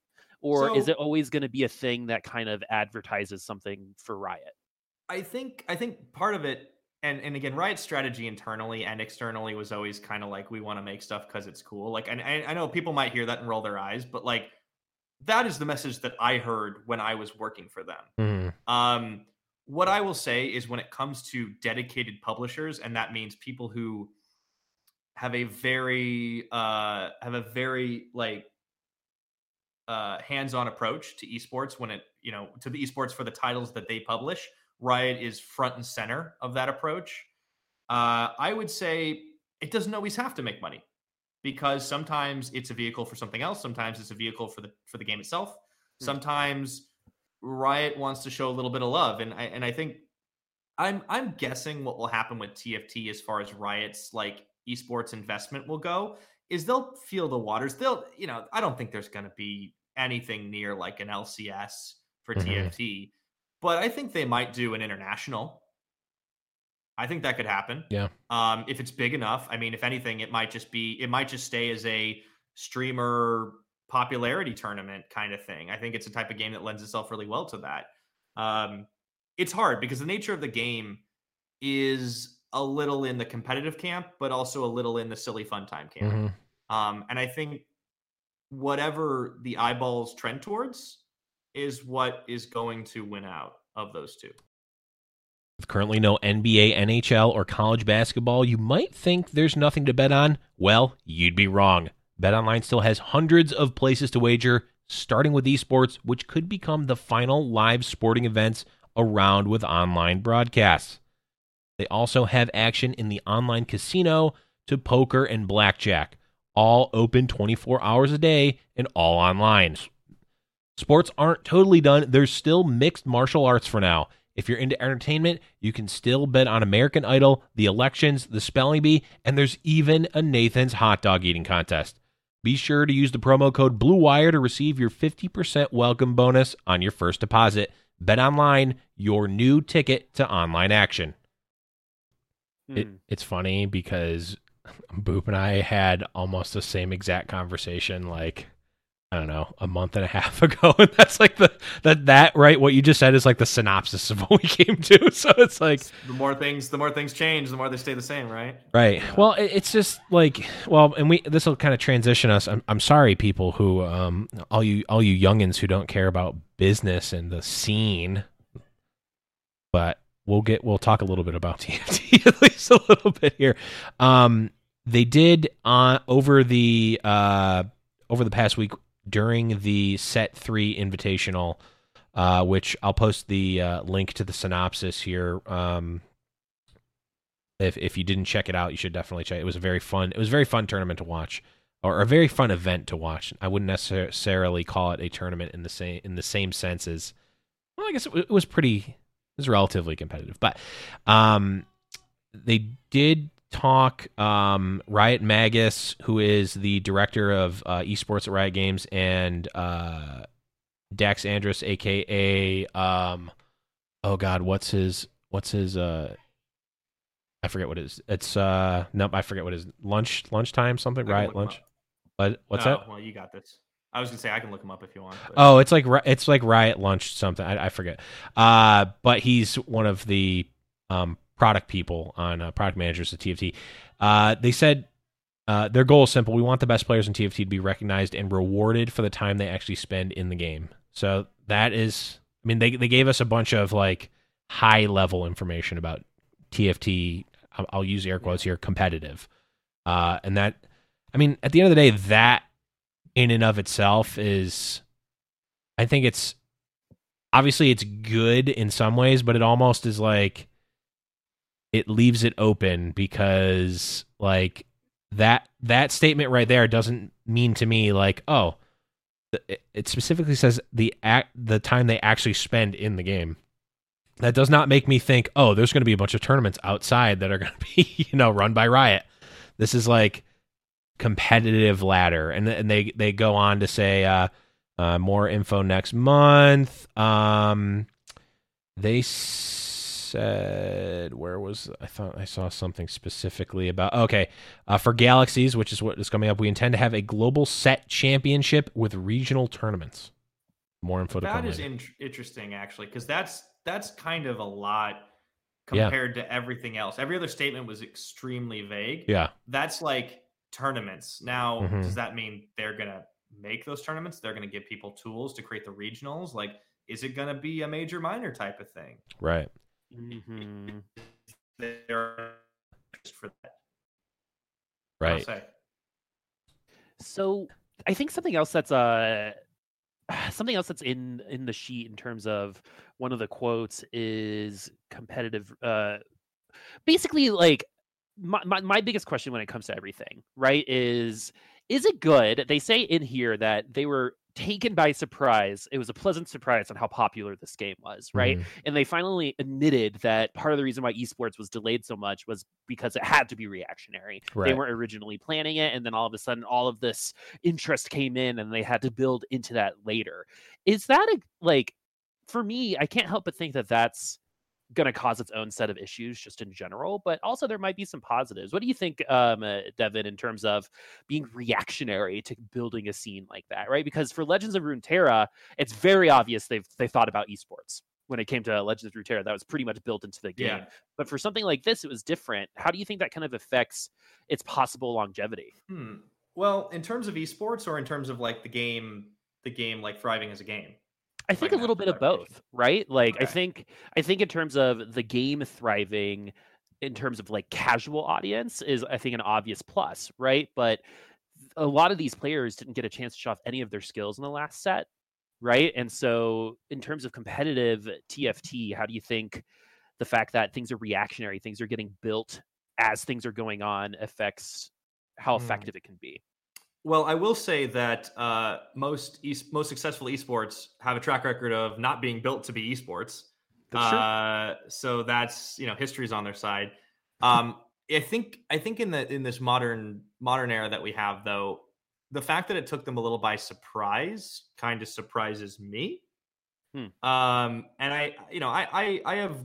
Or is it always going to be a thing that kind of advertises something for Riot?
I think I think part of it, and and again, Riot's strategy internally and externally was always kind of like we want to make stuff because it's cool. Like, and I, I know people might hear that and roll their eyes, but like that is the message that I heard when I was working for them.
Mhm.
Um, what I will say is when it comes to dedicated publishers, and that means people who have a very uh have a very like uh hands-on approach to esports when it you know to the esports for the titles that they publish riot is front and center of that approach uh i would say it doesn't always have to make money because sometimes it's a vehicle for something else sometimes it's a vehicle for the for the game itself. Sometimes riot wants to show a little bit of love and i and i think i'm i'm guessing what will happen with tft as far as riot's like esports investment will go is they'll feel the waters. They'll you know i don't think there's going to be anything near like an LCS for
Mhm.
TFT, but I think they might do an international. I think that could happen.
Yeah.
Um, if it's big enough, I mean, if anything, it might just be it might just stay as a streamer popularity tournament kind of thing. I think it's a type of game that lends itself really well to that. Um, it's hard because the nature of the game is a little in the competitive camp, but also a little in the silly fun time camp.
Mhm.
Um, and I think whatever the eyeballs trend towards is what is going to win out of those two.
With currently no NBA, NHL, or college basketball, you might think there's nothing to bet on. Well, you'd be wrong. BetOnline still has hundreds of places to wager, starting with esports, which could become the final live sporting events around with online broadcasts. They also have action in the online casino to poker and blackjack, all open 24 hours a day and all online. Sports aren't totally done. There's still mixed martial arts for now. If you're into entertainment, you can still bet on American Idol, the elections, the spelling bee, and there's even a Nathan's hot dog eating contest. Be sure to use the promo code BLUEWIRE to receive your 50% welcome bonus on your first deposit. Bet online, your new ticket to online action. It,
Hmm.
it's funny because Boop and I had almost the same exact conversation like I don't know, a month and a half ago. And that's like the that that right what you just said is like the synopsis of what we came to. So it's like
The more things, the more things change, the more they stay the same, right?
Right. Well, it's just like well, and we this will kind of transition us. I'm I'm sorry, people who um all you all you youngins who don't care about business and the scene, but we'll get we'll talk a little bit about TFT at least a little bit here. Um, they did on over the uh over the past week during the set three invitational. Uh, which I'll post the uh, link to the synopsis here. Um, if if you didn't check it out, you should definitely check. It was a very fun. It was a very fun tournament to watch, or a very fun event to watch. I wouldn't necessarily call it a tournament in the same in the same sense as. Well, I guess it, it was pretty. It was relatively competitive, but um, they did talk. Um, Riot Magus, who is the director of uh, esports at Riot Games, and uh, Dax Andrus, aka um, oh god, what's his what's his uh I forget what it is. It's uh nope, I forget what it is. Lunch lunchtime something, right? Lunch. What what's
Oh,
that?
Well, you got this. I was gonna say I can look them up if you want. But
Oh, it's like it's like Riot Lunch something. I, I forget. Uh but he's one of the um product people on uh, product managers at TFT. Uh they said uh, their goal is simple. We want the best players in TFT to be recognized and rewarded for the time they actually spend in the game. So that is, I mean, they they gave us a bunch of like high level information about TFT. I'll, I'll use air quotes here, competitive, uh, and that, I mean, at the end of the day, that in and of itself is, I think it's obviously it's good in some ways, but it almost is like it leaves it open because like that that statement right there doesn't mean to me like oh it- specifically says the act the time they actually spend in the game. That does not make me think oh there's going to be a bunch of tournaments outside that are going to be you know run by riot. This is like competitive ladder. And and they they go on to say uh, uh more info next month. Um they said where was i thought i saw something specifically about okay uh, for galaxies which is what is coming up we intend to have a global set championship with regional tournaments more info to
that is in- interesting actually, because that's that's kind of a lot
Yeah.
compared to everything else. Every other statement was extremely vague.
yeah
That's like tournaments. Now,
Mhm.
does that mean they're gonna make those tournaments? They're gonna give people tools to create the regionals? Like, is it gonna be a major minor type of thing?
right
Mhm.
They're for that.
Right.
So I think something else that's uh something else that's in in the sheet in terms of one of the quotes is competitive uh basically like my, my, my biggest question when it comes to everything right is is it good they say in here that they were taken by surprise. It was a pleasant surprise on how popular this game was, right?
Mhm.
And they finally admitted that part of the reason why esports was delayed so much was because it had to be reactionary. They weren't originally planning it, and then all of a sudden, all of this interest came in, and they had to build into that later. Is that a like? For me, I can't help but think that that's going to cause its own set of issues just in general but also there might be some positives what do you think um uh, devin in terms of being reactionary to building a scene like that right because for legends of runeterra it's very obvious they've they thought about esports when it came to legends of runeterra that was pretty much built into the game
Yeah.
but for something like this it was different how do you think that kind of affects its possible longevity
Hmm. Well, in terms of esports, or in terms of like the game, the game like thriving as a game.
I think a little bit of both, right? Like I think I think in terms of the game thriving in terms of like casual audience is I think an obvious plus, right? But a lot of these players didn't get a chance to show off any of their skills in the last set, right? And so in terms of competitive TFT, how do you think the fact that things are reactionary, things are getting built as things are going on affects how
Hmm.
effective it can be?
Well, I will say that uh, most es- most successful esports have a track record of not being built to be esports.
That's.
Uh, so that's you know history's on their side. Um, I think I think in the in this modern modern era that we have though, the fact that it took them a little by surprise kind of surprises me.
Hmm.
Um, and I you know I, I I have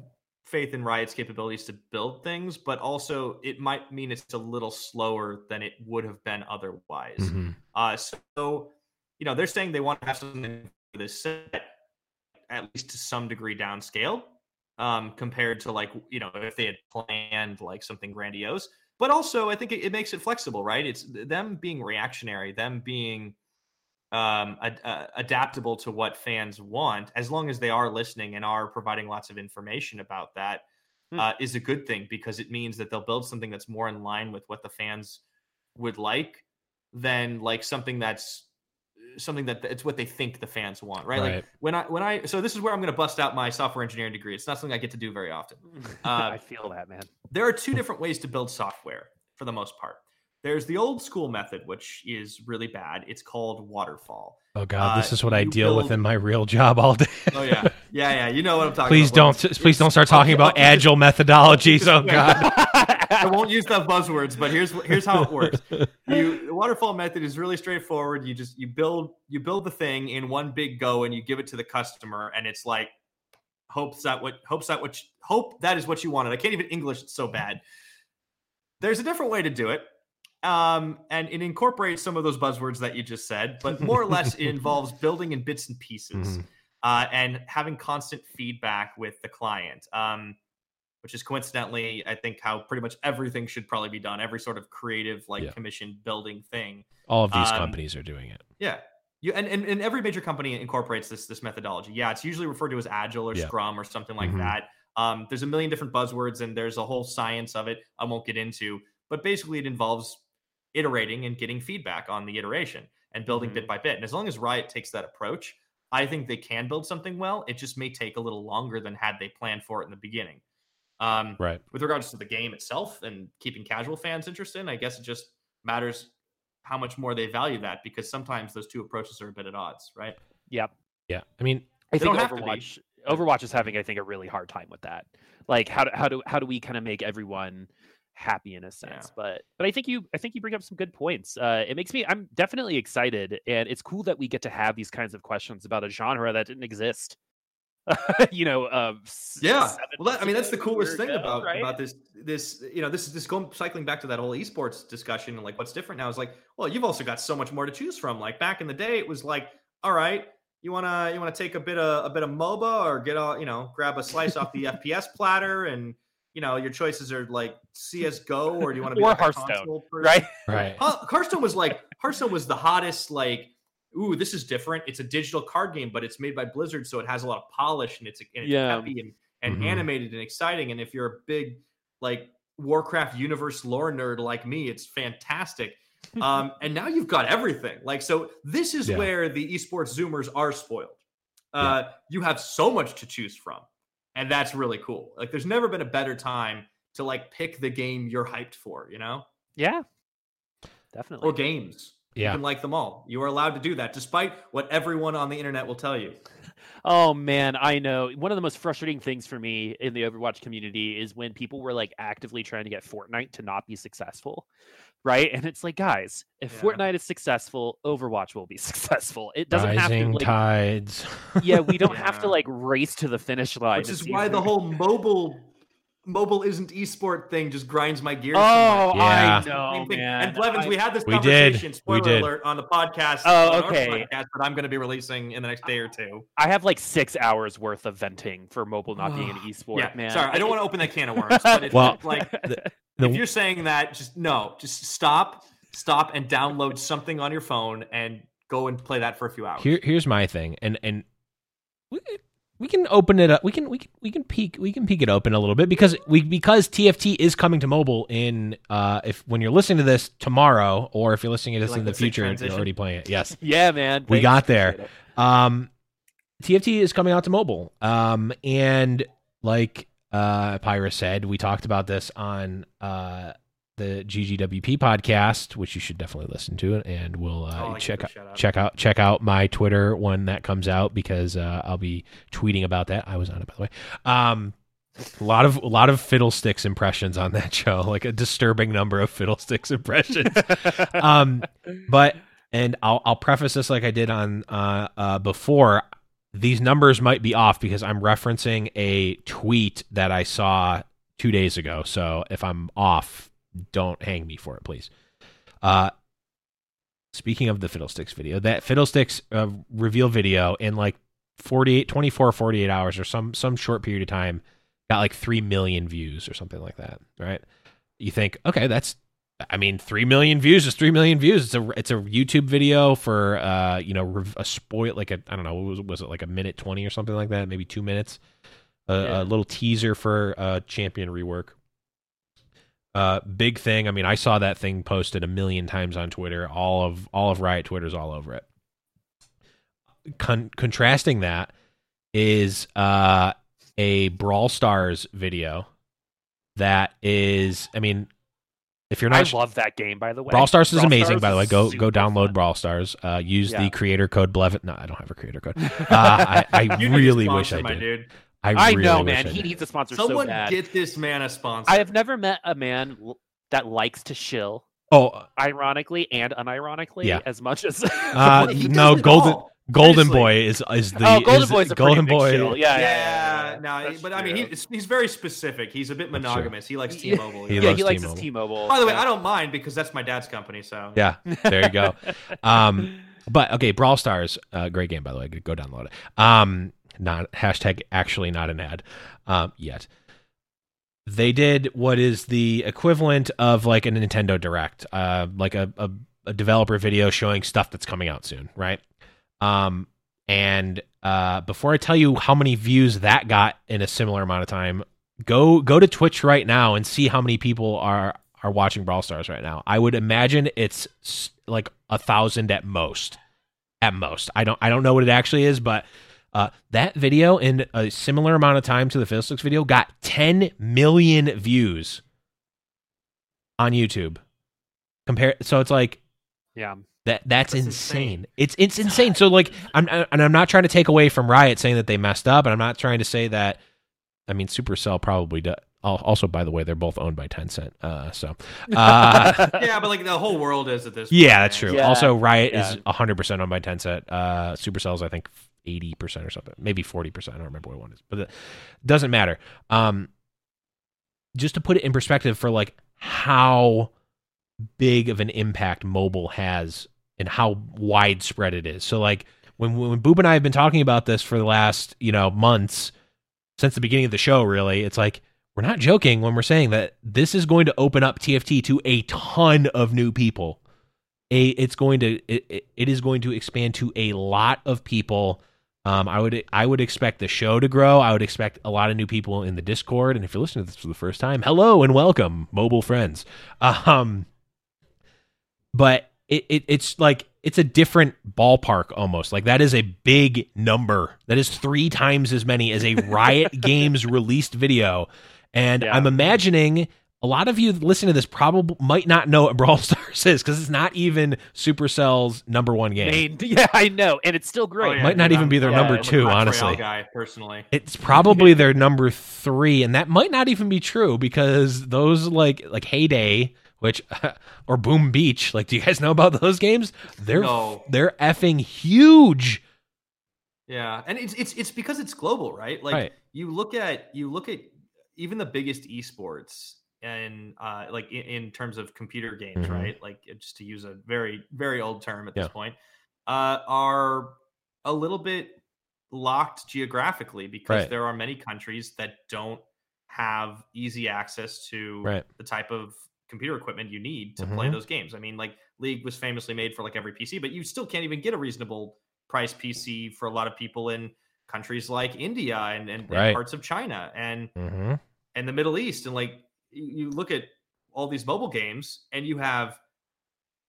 faith in Riot's capabilities to build things, but also it might mean it's a little slower than it would have been otherwise.
Mhm.
Uh, so, you know, they're saying they want to have something for this set at least to some degree downscale um, compared to like, you know, if they had planned like something grandiose. But also, I think it, it makes it flexible, right? It's them being reactionary, them being um, ad- uh, adaptable to what fans want, as long as they are listening and are providing lots of information about that,
Hmm.
uh, is a good thing because it means that they'll build something that's more in line with what the fans would like than like something that's something that it's what they think the fans want, right? Like when I when I so this is where I'm going to bust out my software engineering degree. It's not something I get to do very often. Uh,
I feel that, man.
There are two different ways to build software for the most part. There's the old school method, which is really bad. It's called waterfall.
Oh god, this
Uh,
is what I deal with in my real job all day.
Oh yeah, yeah, yeah. You know what I'm talking
please
about.
don't please don't start talking
I'll
about agile methodologies.
this
Oh god.
I won't use the buzzwords, but here's here's how it works. You the waterfall method is really straightforward. You just you build you build the thing in one big go and you give it to the customer, and it's like hopes that what hopes that what you- hope that is what you wanted. I can't even English; it's so bad. There's a different way to do it, um, and it incorporates some of those buzzwords that you just said, but more or less it involves building in bits and pieces
Mhm.
uh, and having constant feedback with the client. Um, which is coincidentally, I think, how pretty much everything should probably be done. Every sort of creative, like
Yeah.
commission building thing.
All of these
Um,
companies are doing it.
Yeah. You, and, and, and every major company incorporates this this methodology. Yeah, it's usually referred to as agile or
Yeah.
scrum or something like
Mhm.
that. Um, there's a million different buzzwords and there's a whole science of it I won't get into. But basically, it involves iterating and getting feedback on the iteration and building
Mhm.
bit by bit. And as long as Riot takes that approach, I think they can build something well. It just may take a little longer than had they planned for it in the beginning. Um,
Right.
with regards to the game itself and keeping casual fans interested, I guess it just matters how much more they value that because sometimes those two approaches are a bit at odds, right?
Yep.
Yeah. I mean,
I think
don't have to be.
Overwatch Overwatch is having I think a really hard time with that. Like how do how do how do we kind of make everyone happy in a sense?
Yeah.
But but I think you I think you bring up some good points. Uh, it makes me I'm definitely excited, and it's cool that we get to have these kinds of questions about a genre that didn't exist. you know, uh,
Yeah. Well, that, I mean, that's the coolest thing
ago,
about
right?
about this this you know this is just going cycling back to that whole esports discussion and like what's different now is like well you've also got so much more to choose from. Like back in the day, it was like all right. You wanna you wanna take a bit of a bit of MOBA or get all you know grab a slice off the FPS platter and you know your choices are like CS:GO or do you want to be
Or
like a
Hearthstone,
console person?
right?
right.
Huh, Hearthstone was like Hearthstone was the hottest. Like, ooh, this is different. It's a digital card game, but it's made by Blizzard, so it has a lot of polish and it's, and it's
Yeah.
peppy and, and
Mhm.
animated and exciting. And if you're a big like Warcraft universe lore nerd like me, it's fantastic. Um, and now you've got everything. Like, so this is
Yeah.
where the esports zoomers are spoiled. Uh, You have so much to choose from, and that's really cool. Like, there's never been a better time to like pick the game you're hyped for. You know,
Yeah, definitely.
or games.
Yeah.
You can like them all. You are allowed to do that, despite what everyone on the internet will tell you.
Oh man, I know. One of the most frustrating things for me in the Overwatch community is when people were like actively trying to get Fortnite to not be successful. Right? And it's like, guys, if
Yeah.
Fortnite is successful, Overwatch will be successful. It doesn't have to like
tides.
Yeah, we don't have to like race to the finish line.
Which is why
who-
the whole mobile mobile isn't esport thing just grinds my gears. so
Oh,
much.
Yeah.
I know, man.
And Blevins,
I-
we had this
We did.
conversation.
We
Spoiler
did.
alert on the podcast.
Oh, okay.
podcast that I'm going to be releasing in the next day or two.
I have like six hours worth of venting for mobile not being an esport,
yeah,
man.
sorry, I don't want to open that can of worms. But it's
Well,
like
the-
if you're saying that, just no, just stop, stop, and download something on your phone and go and play that for a few hours.
Here, here's my thing, and and we, can open it up. We can we can we can peek we can peek it open a little bit because we because TFT is coming to mobile in uh if when you're listening to this tomorrow or if you're listening to this
like
in the future you're already playing it. Yes.
Yeah, man.
We got there. Um, TFT is coming out to mobile. Um, and like uh, Pyra said, we talked about this on uh, the GGWP podcast, which you should definitely listen to, and we'll uh,
Oh,
check out check out check out my Twitter when that comes out because uh, I'll be tweeting about that. I was on it by the way. Um, a lot of a lot of fiddlesticks impressions on that show, like a disturbing number of fiddlesticks impressions um but and i'll i'll preface this like i did on uh uh before these numbers might be off because i'm referencing a tweet that i saw two days ago so if i'm off don't hang me for it please uh speaking of the fiddlesticks video that fiddlesticks uh, reveal video in like 48 24 48 hours or some some short period of time got like 3 million views or something like that right you think okay that's I mean, three million views is three million views. It's a it's a YouTube video for uh you know a spoil like a I don't know what was was it like a minute twenty or something like that maybe two minutes, a,
Yeah.
a little teaser for uh champion rework. Uh, big thing. I mean, I saw that thing posted a million times on Twitter. All of all of Riot Twitter's all over it. Con- contrasting that is uh a Brawl Stars video that is. I mean, if you're not,
I
not
love that game, by the way.
Brawl Stars is
Brawl
amazing,
Stars
by the way. Go go download
fun.
Brawl Stars. Uh, use the creator code Blevin. No, I don't have a creator code. Uh, I, I
You need a
really wish
sponsor,
I
my
did.
dude.
I,
I
really
know, man.
I
He needs a sponsor
Someone
so bad.
get this man a sponsor.
I have never met a man l- that likes to shill,
Oh,
ironically and unironically,
Yeah.
as much as.
uh, no, Golden
all.
Golden Boy is is the
oh, Golden
is,
Boy's a
Golden Boy.
shill. Yeah, yeah,
Yeah,
yeah.
no,
That's
but I mean,
true.
he, he's very specific. He's a bit monogamous. He likes T-Mobile.
He
yeah.
yeah,
loves
he likes
T-Mobile.
his T-Mobile.
By the way,
yeah.
I don't mind because that's my dad's company. So
Yeah, there you go. Um, but okay, Brawl Stars, uh, great game by the way. Go download it. Um, not hashtag actually not an ad, um, yet. They did what is the equivalent of like a Nintendo Direct, uh, like a, a a developer video showing stuff that's coming out soon, right? Um, and uh, before I tell you how many views that got in a similar amount of time, go go to Twitch right now and see how many people are are watching Brawl Stars right now. I would imagine it's like a thousand at most. At most, I don't I don't know what it actually is, but uh, that video in a similar amount of time to the Fiddlesticks video got 10 million views on YouTube. Compare, so it's like
Yeah.
that that's,
That's
insane.
insane.
It's it's insane. So like I'm and I'm not trying to take away from Riot saying that they messed up, and I'm not trying to say that. I mean, Supercell probably does. Also, by the way, they're both owned by Tencent. Uh, so, uh,
yeah, but like the whole world is at this.
yeah, that's true.
Yeah.
Also, Riot
Yeah.
is 100 percent owned by Tencent. Uh, Supercell's I think 80 percent or something, maybe 40 percent. I don't remember what one is, but it doesn't matter. Um, just to put it in perspective for like how big of an impact mobile has and how widespread it is. So like when when Boop and I have been talking about this for the last you know months since the beginning of the show, really, it's like we're not joking when we're saying that this is going to open up TFT to a ton of new people. A it's going to it- it is going to expand to a lot of people. Um, I would I would expect the show to grow. I would expect a lot of new people in the Discord. And if you're listening to this for the first time, hello and welcome, mobile friends. Um, but it, it it's like it's a different ballpark almost. Like that is a big number. That is three times as many as a Riot Games released video. And
Yeah.
I'm imagining a lot of you listening to this probably might not know what Brawl Stars is because it's not even Supercell's number one game.
Main- yeah, I know, and it's still great.
Oh, yeah,
Might not even
I'm-
be their
yeah,
number two,
Clash
honestly.
guy personally.
It's probably their number three, and that might not even be true because those like like Hay Day, which or Boom Beach, like, do you guys know about those games? They're
No.
they're effing huge.
Yeah, and it's it's it's because it's global, right? Like
Right.
you look at you look at even the biggest esports and uh like in, in terms of computer games,
Mhm.
right? Like just to use a very very old term at this point, uh are a little bit locked geographically because
Right.
there are many countries that don't have easy access to
Right.
the type of computer equipment you need to play
Mhm.
those games. I mean, like League was famously made for like every PC, but you still can't even get a reasonable price PC for a lot of people in countries like India and, and, and parts of China and
Mm-hmm.
and the Middle East. And like you you look at all these mobile games and you have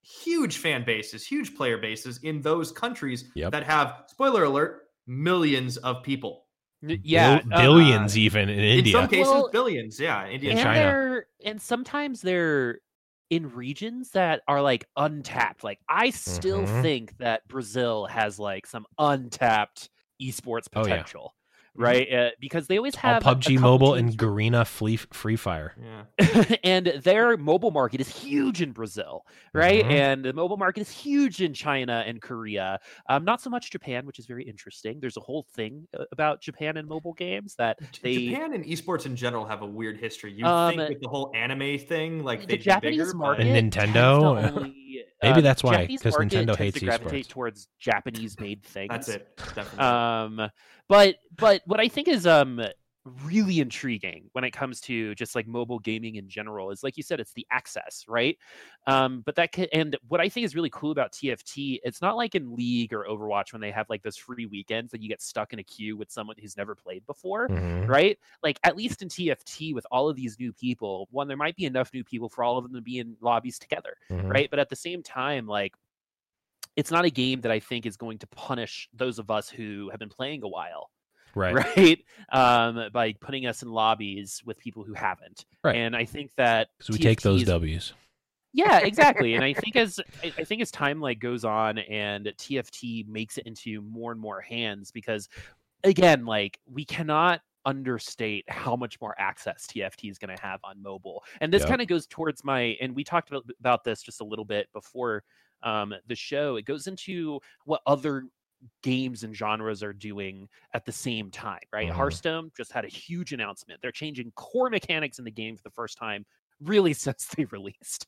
huge fan bases, huge player bases in those countries
Yep.
that have spoiler alert millions of people.
N- yeah, uh,
billions even in
In
India.
In some cases,
Well,
billions. Yeah, India,
in
and
China.
they're and sometimes they're in regions that are like untapped. Like I still
Mhm.
think that Brazil has like some untapped esports
Oh, yeah.
potential, right? Uh, because they always have a
PUBG Mobile
teams-
and Garena Free Free Fire.
Yeah.
and their mobile market is huge in Brazil, right?
Mhm.
And the mobile market is huge in China and Korea. Um, not so much Japan, which is very interesting. There's a whole thing uh, about Japan and mobile games that they
Japan and esports in general have a weird history. You
Um,
think with the whole anime thing, like
the
they'd be
Japanese
bigger, but-
market
And
tends
Nintendo?
To
Maybe
um,
that's why,
Japanese
'cause
market
Nintendo
tends
hates
to gravitate
esports.
towards Japanese-made things.
That's it. Definitely.
Um, but but what I think is um really intriguing when it comes to just like mobile gaming in general is like you said, it's the access, right? Um, but that can, and what I think is really cool about TFT, it's not like in League or Overwatch when they have like those free weekends that you get stuck in a queue with someone who's never played before
Mhm.
right? Like at least in TFT with all of these new people, one there might be enough new people for all of them to be in lobbies together,
Mhm.
right? But at the same time, like it's not a game that I think is going to punish those of us who have been playing a while,
Right.
right? Um, by putting us in lobbies with people who haven't.
Right.
And I think that
So we take those W's.
yeah, exactly. and I think as I I think as time like goes on and TFT makes it into more and more hands because again, like we cannot understate how much more access TFT is going to have on mobile. And this
Yep.
kind of goes towards my and we talked about, about this just a little bit before um the show. It goes into what other games and genres are doing at the same time, right?
Mhm.
Hearthstone just had a huge announcement. They're changing core mechanics in the game for the first time really since they released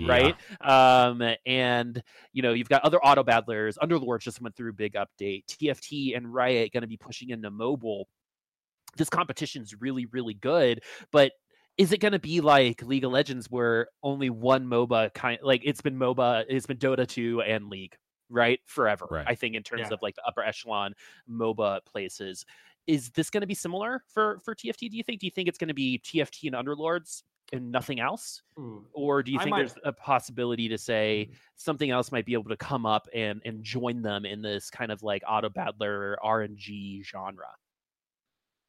right um and you know you've got other auto battlers underlords just went through a big update tft and riot going to be pushing into mobile this competition's really really good but is it going to be like league of legends where only one moba kind like it's been moba it's been dota 2 and league right forever
Right.
i think in terms
Yeah.
of like the upper echelon moba places is this going to be similar for for tft do you think do you think it's going to be tft and underlords and nothing else
Ooh.
or do you
I
think
might-
there's a possibility to say mm-hmm. something else might be able to come up and and join them in this kind of like auto battler rng genre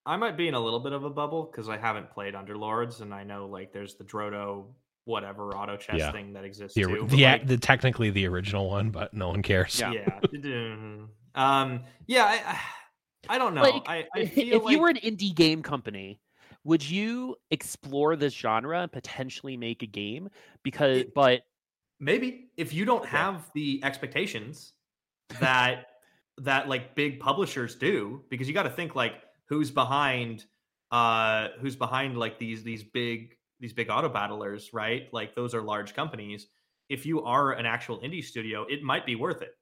I might be in a little bit of a bubble because I haven't played Underlords, and I know like there's the Drodo whatever auto chess
Yeah.
thing that exists
The,
too.
the,
like,
the technically the original one, but no one cares.
Yeah.
yeah, um, yeah. I, I, I don't know.
Like,
I, I
if
like
you were an indie game company would you explore this genre and potentially make a game because
It-
but
maybe if you don't
Yeah.
have the expectations that that like big publishers do because you got to think like who's behind uh who's behind like these these big these big auto battlers right like those are large companies if you are an actual indie studio it might be worth it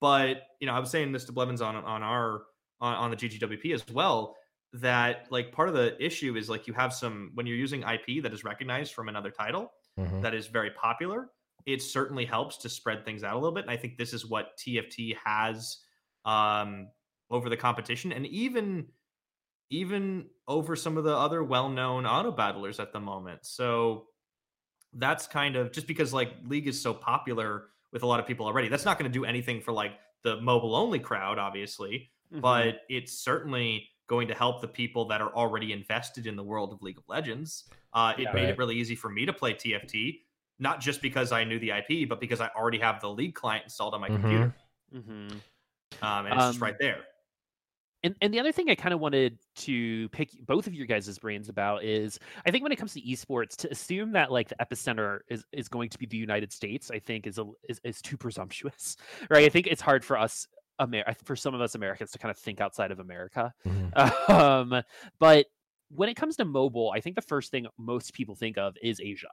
but you know i was saying this to blevins on on our on, on the ggwp as well that like part of the issue is like you have some when you're using ip that is recognized from another title
Mhm.
that is very popular, it certainly helps to spread things out a little bit. And I think this is what TFT has um, over the competition, and even even over some of the other well-known auto battlers at the moment. So that's kind of just because like League is so popular with a lot of people already. That's not going to do anything for like the mobile only crowd, obviously,
Mhm.
but it's certainly going to help the people that are already invested in the world of League of Legends. Uh, it
Yeah.
made
Right.
it really easy for me to play TFT, not just because I knew the IP, but because I already have the League client installed on my
Mhm.
computer,
hmm
um, and it's just
Um,
right there.
And and the other thing I kind of wanted to pick both of your guys' brains about is I think when it comes to esports, to assume that like the epicenter is, is going to be the United States, I think is a is, is too presumptuous, right? I think it's hard for us Amer- for some of us Americans to kind of think outside of America.
Mhm.
Um, but when it comes to mobile, I think the first thing most people think of is Asia,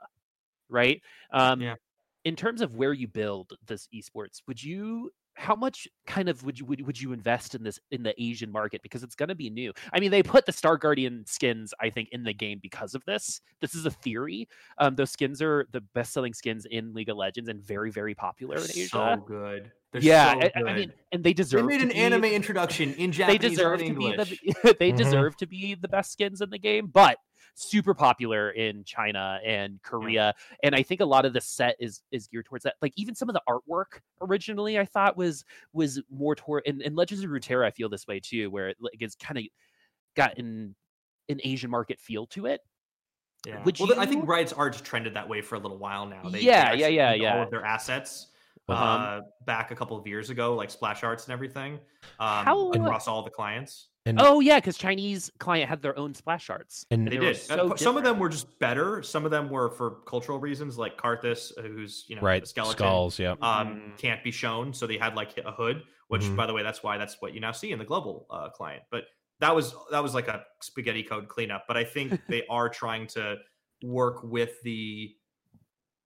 right? Um,
Yeah.
In terms of where you build this esports, would you? How much kind of would you would, would you invest in this in the Asian market because it's going to be new? I mean, they put the Star Guardian skins, I think, in the game because of this. This is a theory. Um, those skins are the best selling skins in League of Legends and very very popular in Asia.
So good. They're
yeah,
so
I-
good.
I, mean, and they deserve.
they made
to
an
be-
anime introduction in
they
Japanese
deserve
and
to be
English.
the they
Mhm.
deserve to be the best skins in the game but super popular in china and korea and i think a lot of the set is is geared towards that like even some of the artwork originally i thought was was more toward in, in legends of runeterra i feel this way too where it like is kind of got an an asian market feel to it
Yeah.
Would
well, th- I think Riot's art's trended that way for a little while now. They,
Yeah,
they
yeah,
actually
yeah,
moved All of their assets
Uh-huh.
uh, back a couple of years ago, like splash arts and everything, um,
How-
across all the clients.
And
oh yeah because chinese client had their own splash arts
and
They,
They
did.
so
Uh, some of them were just better. Some of them were for cultural reasons, like Karthus, uh, who's you know
right
a skeleton,
skulls, yeah.
um,
Mhm.
can't be shown. So they had like a hood, which
Mhm.
by the way, that's why that's what you now see in the global uh, client. But that was that was like a spaghetti code cleanup. But I think they are trying to work with the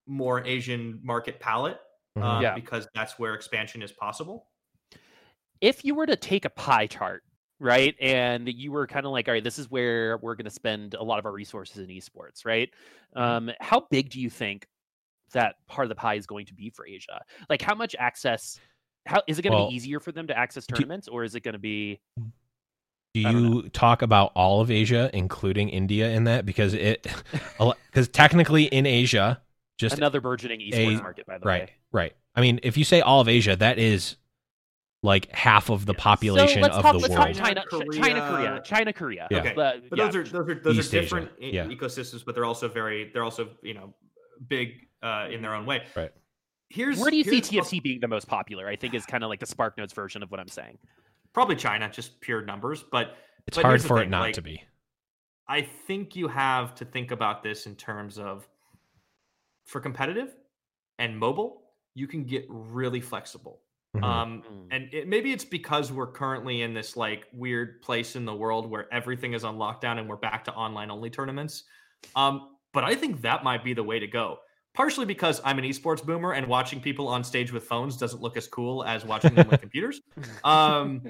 more Asian market palette
Mhm.
uh,
Yeah.
because that's where expansion is possible.
if you were to take a pie chart, right, and you were kind of like, all right, this is where we're going to spend a lot of our resources in esports, right? Um, how big do you think that part of the pie is going to be for Asia? Like, how much access? How is it going to
Well,
be easier for them to access
do-
tournaments, or is it going to be?
Do
I don't
you talk about all of Asia, including India, in that? Because it, because technically in Asia, just
Another burgeoning esports
a-
market, by the
right,
way.
right. Right. I mean, if you say all of Asia, that is like half of the population
so let's
of
talk,
the
let's
world.
talk China,
China,
Ch- China,
Korea.
Korea, China, Korea.
Yeah.
Okay.
But,
But
yeah.
those are those are those
East
are different e-
yeah.
ecosystems, but they're also very they're also you know big uh, in their own way.
Right.
Here's
Where do you see
here's-
TFT being the most popular? I think is kind of like the Spark Notes version of what I'm saying.
Probably China, just pure numbers. But
It's
but
hard for
thing,
it not
like,
to be.
I think you have to think about this in terms of for competitive and mobile, you can get really flexible.
Mhm.
Um,
Mm.
and it, maybe it's because we're currently in this like weird place in the world where everything is on lockdown and we're back to online only tournaments. Um, but I think that might be the way to go. Partially because I'm an esports boomer and watching people on stage with phones doesn't look as cool as watching them with computers. Um,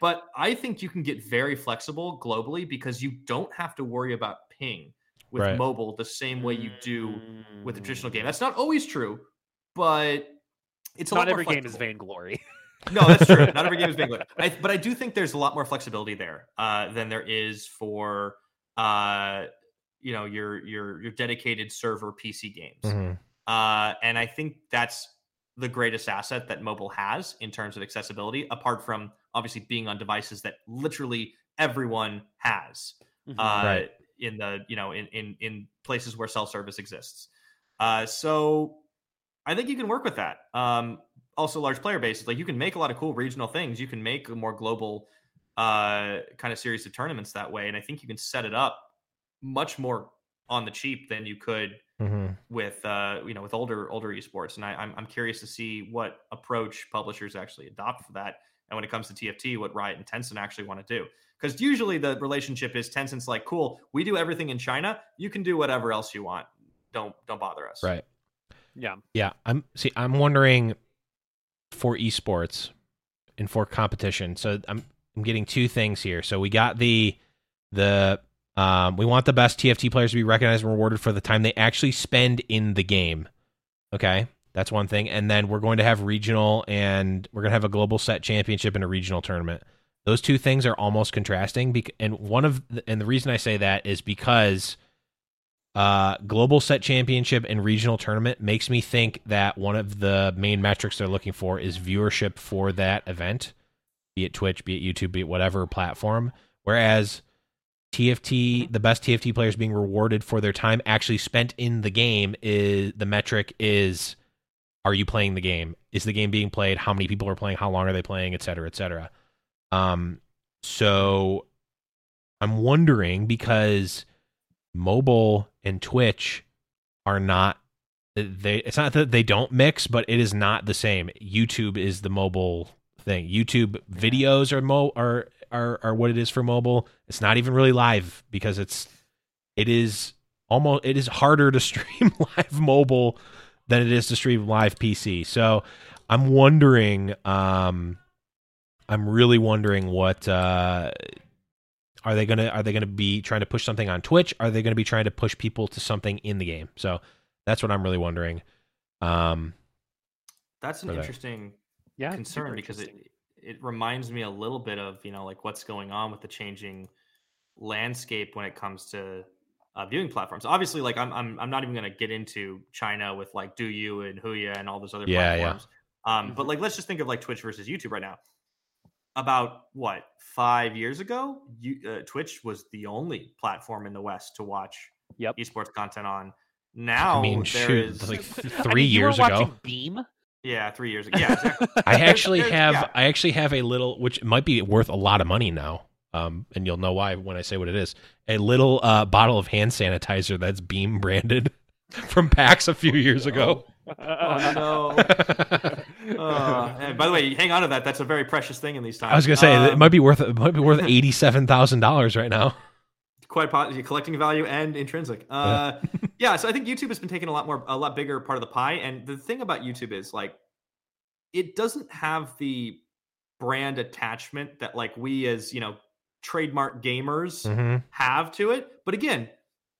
but I think you can get very flexible globally because you don't have to worry about ping with
Right.
mobile the same way you do with the
Mm.
traditional game. That's not always true, but it's a lot
Not
more
every game is
flexible.
vainglory.
No, that's true. Not every game is Bangla. I, but I do think there's a lot more flexibility there uh, than there is for uh, you know your your your dedicated server PC games.
Mhm.
Uh, and I think that's the greatest asset that mobile has in terms of accessibility, apart from obviously being on devices that literally everyone has
Mhm.
uh,
Right.
In the you know in in in places where self service exists. Uh, so I think you can work with that. Um, also, large player bases like you can make a lot of cool regional things. You can make a more global uh, kind of series of tournaments that way, and I think you can set it up much more on the cheap than you could
Mhm.
with uh, you know with older older esports. And I, I'm I'm curious to see what approach publishers actually adopt for that. And when it comes to TFT, what Riot and Tencent actually want to do. Because usually the relationship is Tencent's like, cool, we do everything in China. You can do whatever else you want. Don't don't bother us.
Right.
yeah.
Yeah, I'm see. I'm wondering for esports and for competition. So I'm I'm getting two things here. So we got the the um we want the best TFT players to be recognized and rewarded for the time they actually spend in the game. Okay, that's one thing. And then we're going to have regional and we're going to have a global set championship and a regional tournament. Those two things are almost contrasting. And one of the, and the reason I say that is because uh, global set championship and regional tournament makes me think that one of the main metrics they're looking for is viewership for that event, be it Twitch, be it YouTube, be it whatever platform. Whereas TFT, the best TFT players being rewarded for their time actually spent in the game is the metric is are you playing the game? Is the game being played? How many people are playing? How long are they playing? Et cetera, et cetera. Um, so I'm wondering because mobile and Twitch are not they it's not that they don't mix, but it is not the same. YouTube is the mobile thing. YouTube videos are mo are are are what it is for mobile. It's not even really live because it's it is almost it is harder to stream live mobile than it is to stream live PC. So I'm wondering um I'm really wondering what uh are they gonna are they gonna be trying to push something on Twitch? Are they gonna be trying to push people to something in the game? So that's what I'm really wondering. Um,
That's an
for that.
interesting
Yeah,
concern because it
interesting.
it reminds me a little bit of you know like what's going on with the changing landscape when it comes to uh, viewing platforms. Obviously, like I'm I'm I'm not even going to get into China with like DouYu and Huya and all those other
Yeah, yeah.
platforms. Um, but like let's just think of like Twitch versus YouTube right now. About what five years ago, you, uh, Twitch was the only platform in the West to watch
Yep.
esports content on. Now
I mean,
there
shoot,
is
like
I
three
mean, you were
years ago.
Beam.
yeah, three years ago. Yeah, exactly.
I actually
there's-
have
yeah.
I actually have a little which might be worth a lot of money now. Um, and you'll know why when I say what it is. A little uh, bottle of hand sanitizer that's Beam branded from PAX a few years ago.
Oh no. Uh, and by the way, hang on to that. That's a very precious thing in these times.
I was gonna say it
Um,
might be worth it might be worth eighty seven thousand dollars right now.
quite positive collecting value and intrinsic. Uh, yeah, so I think YouTube has been taking a lot more, a lot bigger part of the pie. And the thing about YouTube is like, it doesn't have the brand attachment that like we as you know trademark gamers
Mhm.
have to it. But again,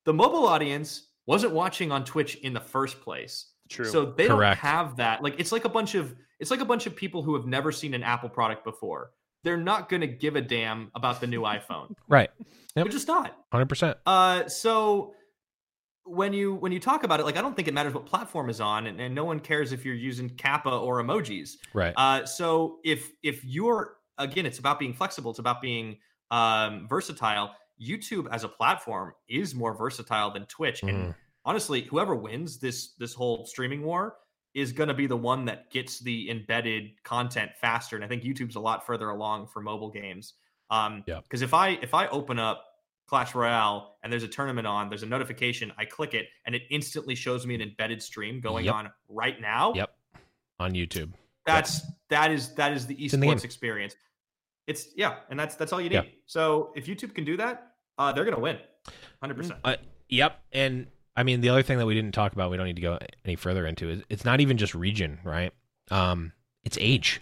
the mobile audience wasn't watching on Twitch in the first place.
True.
So they
Correct.
don't have that. Like it's like a bunch of it's like a bunch of people who have never seen an Apple product before. They're not going to give a damn about the new iPhone.
Right. Yep.
They're just not.
Hundred percent.
Uh, so when you when you talk about it, like I don't think it matters what platform is on, and, and no one cares if you're using Kappa or emojis.
Right.
Uh, so if if you're again, it's about being flexible. It's about being um, versatile. YouTube as a platform is more versatile than Twitch, and
Mhm.
Honestly, whoever wins this this whole streaming war is going to be the one that gets the embedded content faster. And I think YouTube's a lot further along for mobile games. Um,
Yeah.
Because if I if I open up Clash Royale and there's a tournament on, there's a notification, I click it, and it instantly shows me an embedded stream going
Yep.
on right now.
Yep. On YouTube.
That's that is that is the
in the
esports experience. It's yeah, and that's that's all you need.
Yeah.
So if YouTube can do that, uh, they're gonna win, hundred percent.
Uh, yep. And I mean, the other thing that we didn't talk about, we don't need to go any further into, is it's not even just region, right? Um, it's age.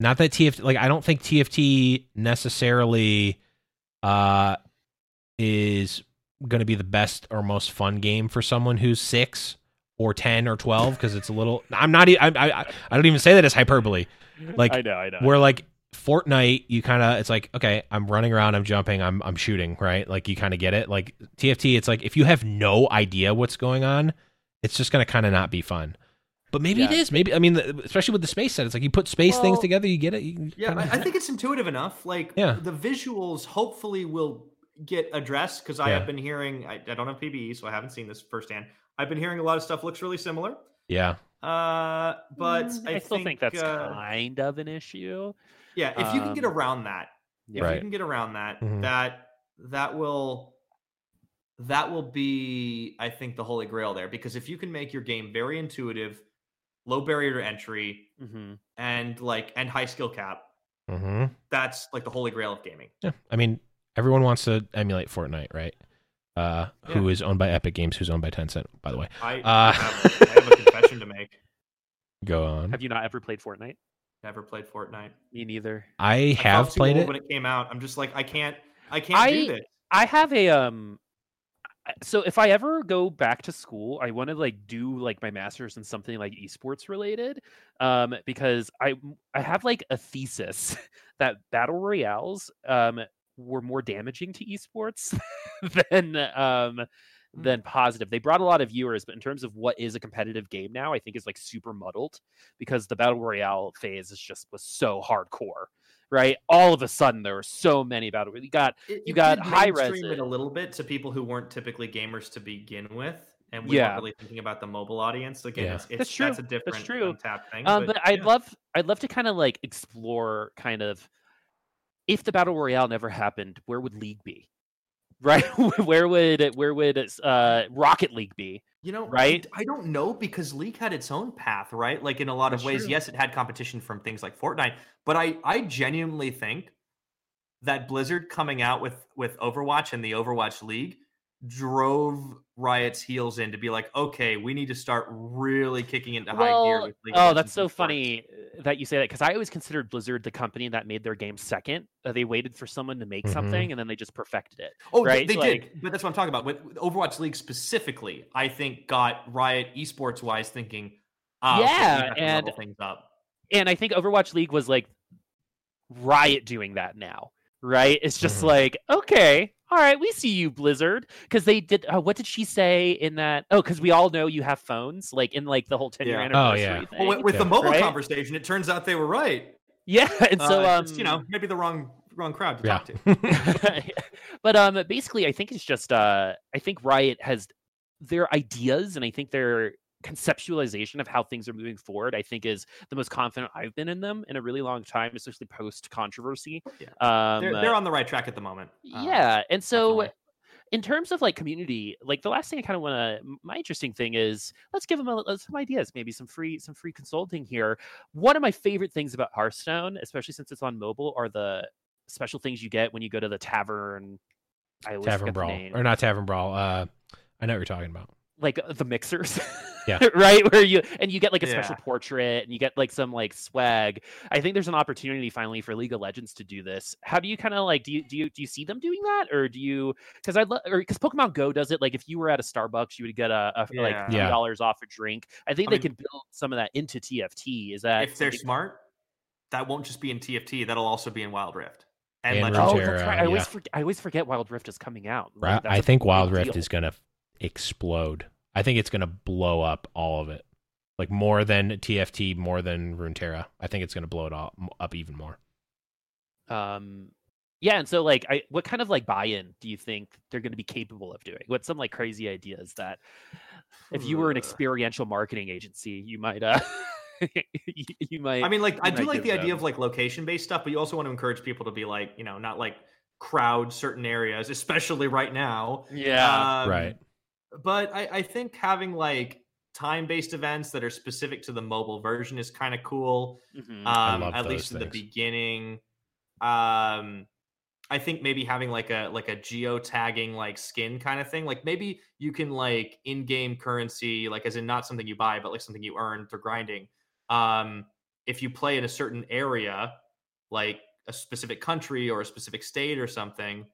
Not that TFT, like, I don't think TFT necessarily uh, is going to be the best or most fun game for someone who's six or 10 or 12, because it's a little, I'm not, i i don't even say that as hyperbole. Like,
I know, I know.
where like Fortnite, you kind of it's like okay, I'm running around, I'm jumping, I'm I'm shooting, right? Like you kind of get it. Like TFT, it's like if you have no idea what's going on, it's just gonna kind of not be fun. But maybe it
Yeah.
is. Maybe I mean, the- especially with the space set, it's like you put space things together, you get it. You
Yeah,
kinda-
I, I think it's intuitive enough. Like
Yeah.
the visuals hopefully will get addressed because I
Yeah.
have been hearing I, I don't have PBE, so I haven't seen this firsthand. I've been hearing a lot of stuff looks really similar.
yeah,
Uh, but
Mm,
I,
I, still think, that's
uh,
kind of an issue.
Yeah. If you can get
um,
around that, if
Right.
you can get around that,
Mhm.
that that will that will be, I think, the holy grail there. Because if you can make your game very intuitive, low barrier to entry,
hmm
and like and high skill cap,
hmm
that's like the holy grail of gaming.
yeah. I mean, everyone wants to emulate Fortnite, right? Uh, who
Yeah.
is owned by Epic Games, who's owned by Tencent, by the way.
I,
Uh,
have, a, I have a confession to make.
Go on.
Have you not ever played Fortnite?
Never played Fortnite.
Me neither.
I
I
have played it.
when it came out. I'm just like I can't. I can't
I-
do this.
I have a um so if I ever go back to school, I want to like do like my masters in something like esports related um because I I have like a thesis that battle royales um were more damaging to esports than um. Than positive. They brought a lot of viewers, but in terms of what is a competitive game now, I think is like super muddled because the battle royale phase is just was so hardcore. right? All of a sudden, there were so many battle. You got
It-
you got high res
it
it.
a little bit to people who weren't typically gamers to begin with, and we
Yeah.
weren't really thinking about the mobile audience. Again,
Yeah.
it's, it's
That's true.
that's a
That's
different
true.
untapped thing.
Um, but I'd
yeah.
love I'd love to kind of like explore kind of if the battle royale never happened, where would League be? Right? where would it, where would uh, Rocket League be?
You know, I-
right?
I, don't know because League had its own path, right? Like in a lot
That's
of ways,
true.
yes, it had competition from things like Fortnite, but I I genuinely think that Blizzard coming out with with Overwatch and the Overwatch League drove Riot's heels in to be like, okay, we need to start really kicking into high gear with
oh, that's so
and
funny uh, that you say that because I always considered Blizzard the company that made their game second. Uh, they waited for someone to make
Mhm.
something and then they just perfected it.
Oh,
right?
they,
Like-
did, but that's what I'm talking about. With with Overwatch League specifically, I think got Riot esports wise thinking, ah, okay, we
Yeah,
have to
and-
things up.
And I think Overwatch League was like Riot doing that now, right? It's just
Mhm.
like, okay, all right, we see you, Blizzard, because they did. Uh, what did she say in that? Oh, because we all know you have phones, like in like the whole ten year
Yeah.
Oh, yeah.
thing.
Well, with, with the mobile
Right?
conversation, it turns out they were right.
yeah, and so
Uh,
um,
just, you know, maybe the wrong wrong crowd to
Yeah.
talk to.
but um basically i think it's just uh i think riot has their ideas and i think their conceptualization of how things are moving forward i think is the most confident i've been in them in a really long time especially post controversy
Yeah.
um
They're, they're on the right track at the moment. Uh,
yeah and so
definitely.
in terms of like community like the last thing i kind of want to my interesting thing is let's give them a, some ideas maybe some free some free consulting here one of my favorite things about hearthstone especially since it's on mobile are the special things you get when you go to the tavern i
Tavern Brawl. Or not Tavern Brawl. Uh, I know what you're talking about.
like uh, the mixers
Yeah.
right where you and you get like a special
Yeah.
portrait and you get like some like swag i think there's an opportunity finally for league of legends to do this how do you kind of like do you do you do you see them doing that or do you because i love or because pokemon go does it like if you were at a starbucks you would get a, a
Yeah.
like two
Yeah.
dollars off a drink i think
I
they
mean-
can build some of that into tft is that
if they're smart, that won't just be in TFT. That'll also be in Wild Rift and,
And
Legends.
oh that's right i always
yeah.
forget i always forget wild rift is coming out
Right?
Like, that's
I
a
think
big
Wild Rift
deal.
is going to explode. I think it's going to blow up all of it. Like more than TFT, more than Runeterra. I think it's going to blow it all up even more.
um yeah and so like i what kind of like buy-in do you think they're going to be capable of doing What some like crazy ideas that if you were an experiential marketing agency you might uh you, you might
I mean, like I do like the idea
them.
of like location based stuff, but you also want to encourage people to be like, you know, not like crowd certain areas, especially right now.
yeah
Um,
right.
But I, I think having like time based events that are specific to the mobile version is kind of cool.
mhm.
um, at least in the beginning. Um, I think maybe having like a like a geo tagging like skin kind of thing. Like maybe you can like in game currency, like as in not something you buy, but like something you earn through grinding. Um, if you play in a certain area, like a specific country or a specific state or something,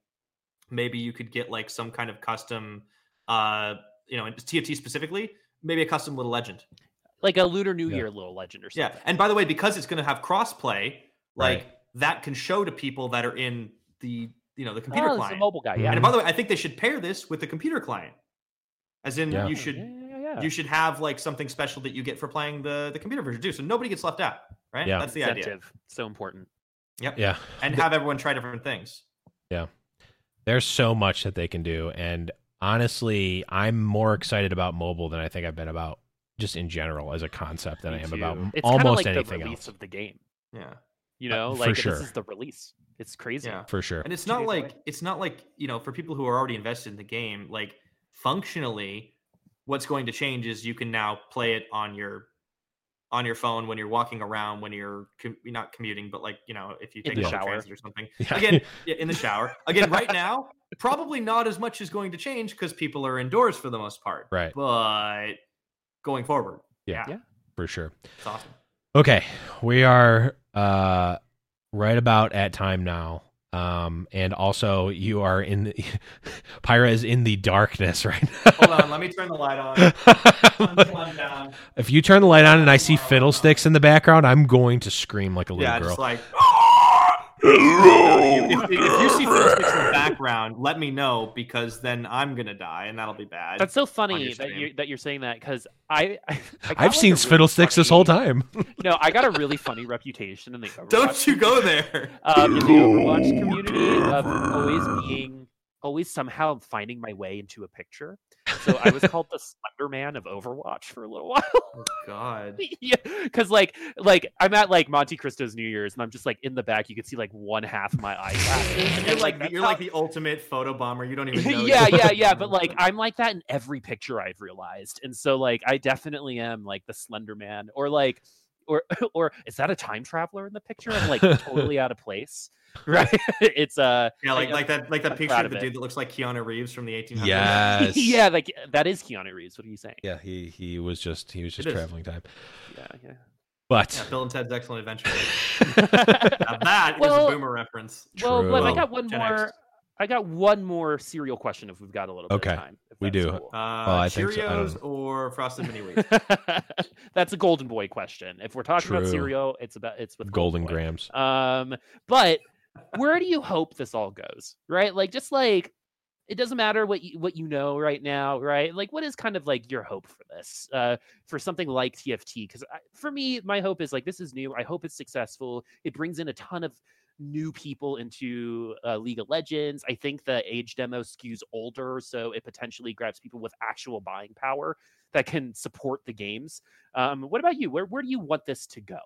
maybe you could get like some kind of custom, uh, you know, in TFT specifically, maybe a custom little legend.
like a lunar new
Yeah.
year little legend or something.
Yeah, and by the way, because it's going to have crossplay, like
Right.
that can show to people that are in the you know the computer
oh, it's a
client.
mobile guy yeah
And by the way, I think they should pair this with the computer client, as in
Yeah.
you should
yeah, yeah, yeah.
you should have like something special that you get for playing the the computer version too, so nobody gets left out. Right?
Yeah.
That's the idea.
So important
Yep.
Yeah.
And have everyone try different things. Yeah.
There's so much that they can do. And honestly, I'm more excited about mobile than I think I've been about just in general as a concept than
Me
I am
too.
about
it's
almost
like the
anything
release
else.
of the game
Yeah.
you
Uh,
know
for
like
sure.
this is the release it's crazy
Yeah.
For sure.
And it's not like
away.
it's not like you know for people who are already invested in the game, like functionally, what's going to change is you can now play it on your on your phone when you're walking around, when you're com- not commuting, but like you know if you take public
shower.
or something.
Yeah.
Again, in the shower. Again, right now, probably not as much is going to change because people are indoors for the most part.
Right.
But going forward,
Yeah.
yeah,
Yeah.
For sure.
it's awesome.
Okay, we are uh, right about at time now. Um, and also, you are in the, Pyra is in the darkness right now.
Hold on, let me turn the light on. Sun
now.
come down.
if you turn the light on and I see fiddlesticks in the background, I'm going to scream like a little
Yeah,
girl.
just like If, if you see fiddlesticks in the background, let me know because then I'm gonna die and that'll be bad.
That's so funny that
stream.
you're that you're saying that because I, I, I got,
I've
like,
seen
a really
fiddlesticks this whole time.
No, I got a really funny reputation in the Overwatch
Don't you go there.
um, in the Overwatch community of always being always somehow finding my way into a picture. So I was called the Slender Man of Overwatch for a little while.
Oh, God.
yeah, because like like I'm at like MonteCristo's New Year's and I'm just like in the back. You can see like one half of my eyeglasses.
And you're like the, you're
how-
like the ultimate photo bomber. You don't even know.
yeah, yeah, yeah. But like, I'm like that in every picture I've realized, and so like, I definitely am like the Slender Man, or like, or or is that a time traveler in the picture? I'm like totally out of place, right? it's uh,
yeah, like
I-
like that like that
I'm
picture of the
of it.
dude that looks like Keanu Reeves from the 1800s.
Yes.
yeah, like that is Keanu Reeves. What are you saying?
Yeah, he he was just he was just
It is.
traveling time.
Yeah, yeah.
But
Yeah, Bill and Ted's Excellent Adventure. that that is
Well-
a boomer reference.
well,
True.
Lev, I got one
Gen
more.
X.
I got one more cereal question if we've got a little bit
Okay,
of time. if
we do.
cool.
Uh,
I think so. I
Cheerios or Frosted Mini Wheats?
That's a golden boy question. If we're talking about cereal, it's about it's with
Golden
Boy.
Grams.
Um, but where do you hope this all goes? Right? Like just like it doesn't matter what you what you know right now, right? Like what is kind of like your hope for this? Uh for something like TFT cuz for me my hope is like this is new. I hope it's successful. It brings in a ton of new people into uh, League of Legends. I think the age demo skews older, so it potentially grabs people with actual buying power that can support the games. Um, what about you? Where where do you want this to go?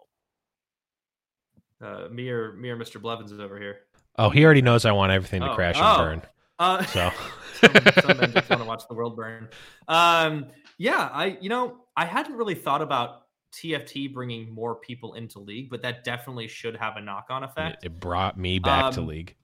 Uh, me or me or Mr. Blevins is over here.
Oh, he already knows I want everything to
Oh,
crash
oh.
and burn.
Uh,
So
some, some men just want to watch the world burn. Um, yeah, I you know I hadn't really thought about TFT bringing more people into league, but that definitely should have a knock on effect.
it brought me back to
Um,
league.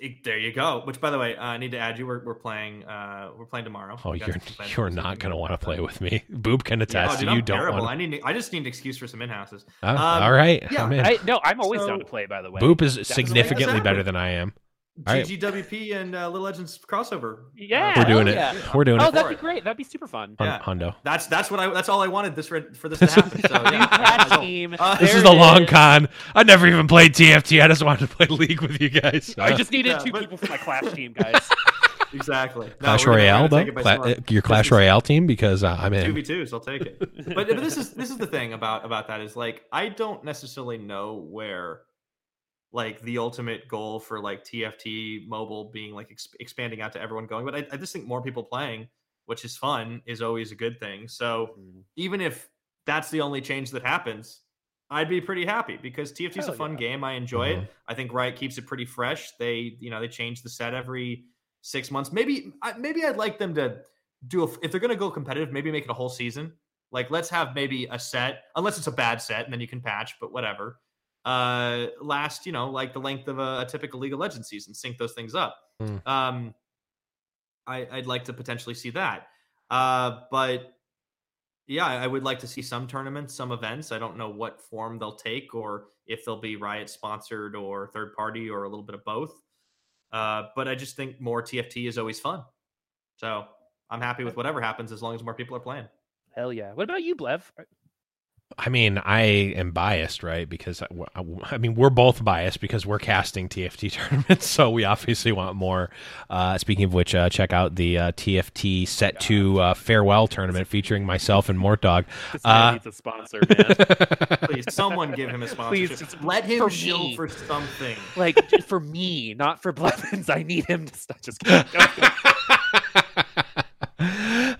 It- there you go. Which, by the way, uh, I need to add you. We're, we're playing. Uh, we're playing tomorrow.
Oh,
We
you're
some
you're not gonna want to play with me. Boop can
Yeah, oh, dude,
you
I'm
don't
terrible.
want.
I need. I just need an excuse for some in houses.
Oh,
um,
all right,
yeah,
I'm in.
I no, I'm always down to play. By the way,
Boop is
That's
significantly
exactly.
better than I am. All right.
GGWP and uh, Little Legends crossover.
Yeah,
We're
hell
doing it.
yeah.
We're doing
Oh,
it.
Oh,
that'd
be great. That'd be super fun.
Hun-
yeah.
Hundo.
That's that's what I. That's all I wanted this re- for this to happen. So yeah,
team.
uh,
This is the long
is.
con. I never even played TFT. I just wanted to play League with you guys.
I
Uh,
just needed
Yeah,
two
but-
people for my Clash team, guys.
exactly. No,
Clash
we're gonna- we're
Royale though.
take it by
Cla- uh, your Clash Royale team because uh, I'm in
two
in.
v twos. I'll take it. But, but this is this is the thing about about that is like I don't necessarily know where like the ultimate goal for like TFT mobile being like ex- expanding out to everyone going, but I, I just think more people playing, which is fun, is always a good thing. So even if that's the only change that happens, I'd be pretty happy because TFT is a fun
yeah.
game. I enjoy
Mhm.
it. I think Riot keeps it pretty fresh. They, you know, they change the set every six months. Maybe, maybe I'd like them to do a, if they're going to go competitive, maybe make it a whole season. Like, let's have maybe a set, unless it's a bad set, and then you can patch. But whatever. Uh, last, you know, like the length of a, a typical League of Legends season. Sync those things up.
Hmm.
Um, I, I'd like to potentially see that. Uh, but yeah, I I would like to see some tournaments, some events. I don't know what form they'll take or if they'll be Riot sponsored or third party or a little bit of both. Uh, but I just think more TFT is always fun. So I'm happy with whatever happens as long as more people are playing.
Hell yeah. What about you, Blev?
I mean, I am biased, right? Because I, I mean, we're both biased because we're casting TFT tournaments, so we obviously want more. Uh, speaking of which, uh, check out the uh, TFT Set Two uh, farewell tournament featuring myself and Mortdog.
This man
Uh,
needs a sponsor, man.
Please, someone give him a sponsor.
Please,
Let him
for
shill
me.
for something.
like for me, not for Blevins. I need him to stop. Just kidding.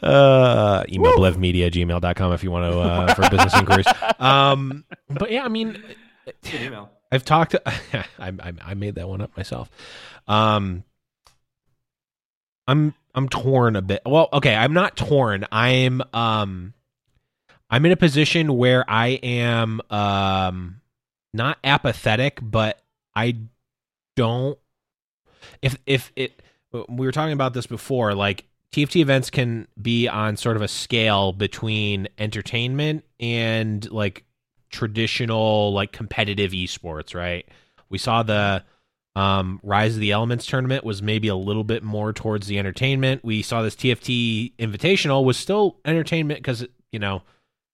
Go, go.
uh, email blevmedia gmail.com if you want to uh, for business inquiries. Um, but yeah, I mean,
email.
I've talked. I, I I made that one up myself. Um, I'm I'm torn a bit. Well, okay, I'm not torn. I'm um, I'm in a position where I am um, not apathetic, but I don't. If if it, we were talking about this before, like TFT events can be on sort of a scale between entertainment and like traditional like competitive esports, right? We saw the um, Rise of the Elements tournament was maybe a little bit more towards the entertainment. We saw this TFT Invitational was still entertainment because you know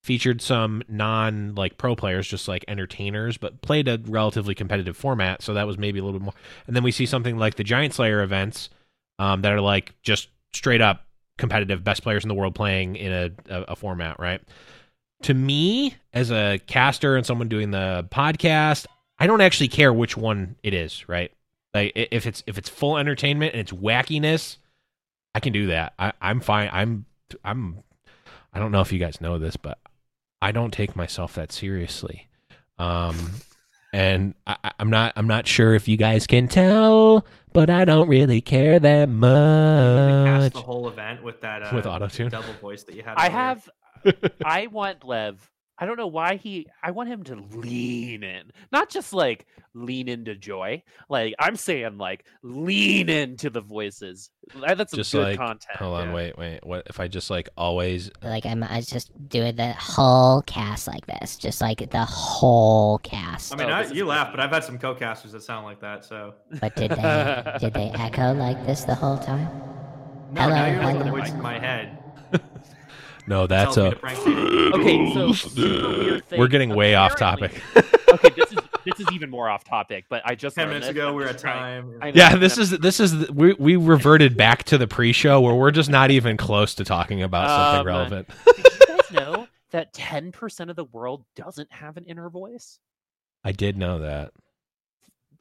featured some non like pro players, just like entertainers, but played a relatively competitive format. So that was maybe a little bit more. And then we see something like the Giant Slayer events um, that are like just straight up competitive, best players in the world playing in a, a, a format, right? To me, as a caster and someone doing the podcast, I don't actually care which one it is, right? Like if it's if it's full entertainment and it's wackiness, I can do that. I, I'm fine. I'm I'm I don't know if you guys know this, but I don't take myself that seriously. Um and I, I'm not I'm not sure if you guys can tell, but I don't really care that
They cast
much.
the whole event with that uh,
With auto-tune?
double voice that you had.
I
earlier.
have. I want Lev. I don't know why he. I want him to lean in, not just like lean into joy. Like I'm saying, like lean into the voices. That's
Just
good
like-
content.
Hold on,
yeah.
wait, wait. What if I just like always
Like I'm, I just doing the whole cast like this, just like the whole cast.
I mean,
Oh,
I, you laugh, but I've had some co-casters that sound like that. So
But did they did they echo like this the whole time?
no,
Hello,
now you're like the voice in my head.
No, that's a
to prank you.
Okay, so super weird thing.
We're getting way off
Apparently-
topic.
okay, this is this is even more off topic. But I just
Ten
learned
minutes
this.
ago,
I'm
we were
just
at
trying-
time.
I know,
yeah, this is this is we we reverted back to the pre-show where we're just not even close to talking about something
Um,
relevant.
Did you guys know that ten percent of the world doesn't have an inner voice?
I did know that.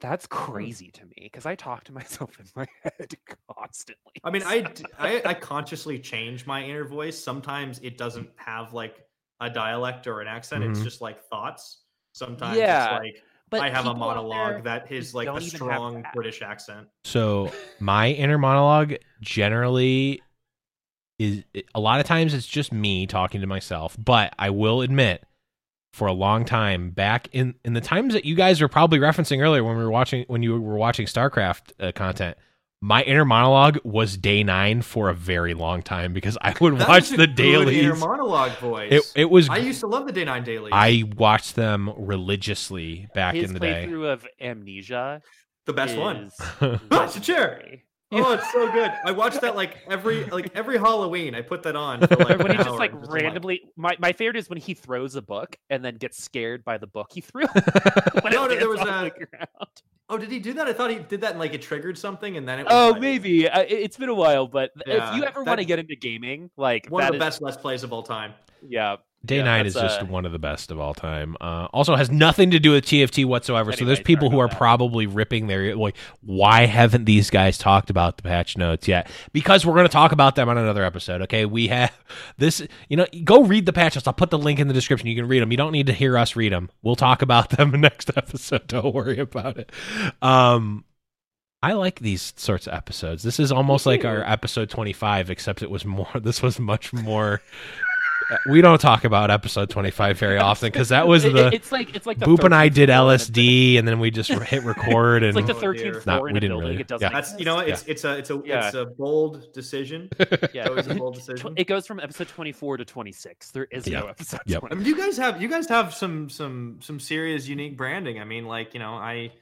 That's crazy to me because I talk to myself in my head constantly.
I mean, I I consciously change my inner voice. Sometimes it doesn't have like a dialect or an accent. It's
Mhm.
just like thoughts. Sometimes
Yeah,
it's like
but
I have a monologue that is like a strong. British accent.
So my inner monologue generally is a lot of times it's just me talking to myself, but I will admit for a long time back in in the times that you guys were probably referencing earlier when we were watching when you were watching StarCraft uh, content, my inner monologue was Day9 for a very long time because I would
That
watch
was a
the
daily inner monologue voice.
It it was
I used to love the Day9 daily.
I watched them religiously back
His
in the day.
playthrough of Amnesia
the best
is
one. It's a chair. Oh, it's so good. I watched that like every like every Halloween. I put that on for like
when he just like
and
randomly my, my favorite is when he throws a book and then gets scared by the book he threw
No, no, there was a-
the.
Oh, did he do that? I thought he did that and like it triggered something, and then it. Was,
oh
like,
maybe I, it's been a while but if you ever want to get into gaming like
one of the
is-
best let's plays of all time.
yeah
Day
Yeah,
nine is just
uh,
one of the best of all time. Uh, also has nothing to do with TFT whatsoever. so there's people who are
that.
probably ripping their like, why haven't these guys talked about the patch notes yet? Because we're going to talk about them on another episode. Okay, we have this. You know, go read the patch notes. I'll put the link in the description. You can read them. You don't need to hear us read them. We'll talk about them next episode. Don't worry about it. Um. I like these sorts of episodes. This is almost like our episode 25, except it was more. This was much more. We don't talk about episode 25 very often because that was the
it's like it's like the
Boop and I did
floor in a
LSD, and then we just hit record,
It's
and
like the
Oh,
13th floor
Nah,
in
we
a
didn't
building.
really-
It doesn't.
yeah.
That's you know what, it's it's a it's a
Yeah.
it's a bold decision.
yeah.
always a bold decision.
It goes from episode 24 to 26. There is
Yeah.
no episode
Yep.
20.
I mean, you guys have you guys have some some some serious unique branding. I mean, like you know, I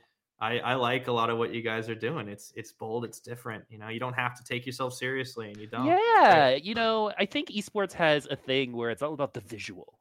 I I like a lot of what you guys are doing. It's it's bold, it's different. You know, you don't have to take yourself seriously, and you don't.
Yeah,
great.
you know, I think esports has a thing where it's all about the visual,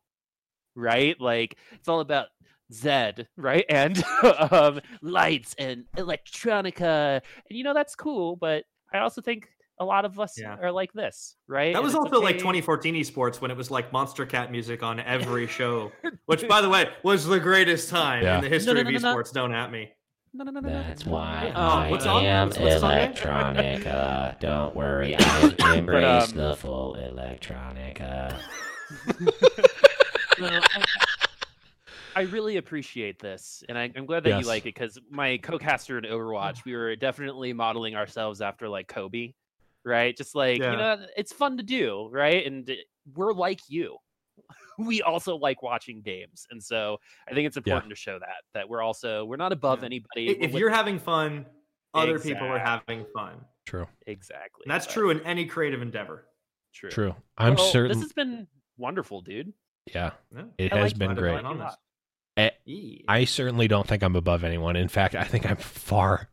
right? Like it's all about Zed, right? And um, lights and electronica, and you know that's cool. But I also think a lot of us
Yeah.
are like this, right?
That
And
was
it's
also like 2014 esports when it was like Monstercat music on every show, which, by the way, was the greatest time
Yeah.
in the history
no, no,
of
no, no.
esports. Don't at me.
No, no, no, no, no.
That's why
Oh,
I
what's
am
what's- what's
electronica. Don't worry, I embrace
um,
the full electronica.
No, I, I really appreciate this, and I, I'm glad that
Yes.
you like it because my co-caster in. Overwatch, we were definitely modeling ourselves after like Kobe, right? Just like
Yeah.
you know, it's fun to do, right? And we're like you. We also like watching games, and so I think it's important to show that that we're also we're not above
Yeah.
anybody.
I-
we're
If you're having fun, other people are having fun.
true,
exactly,
And that's
but
true in any creative endeavor.
True.
true. I'm
Well,
certain.
this has been wonderful, dude.
yeah,
Yeah.
it
I
has
like
been great.
join on this.
Eh,
Yeah.
I certainly don't think I'm above anyone. In fact, I think I'm far,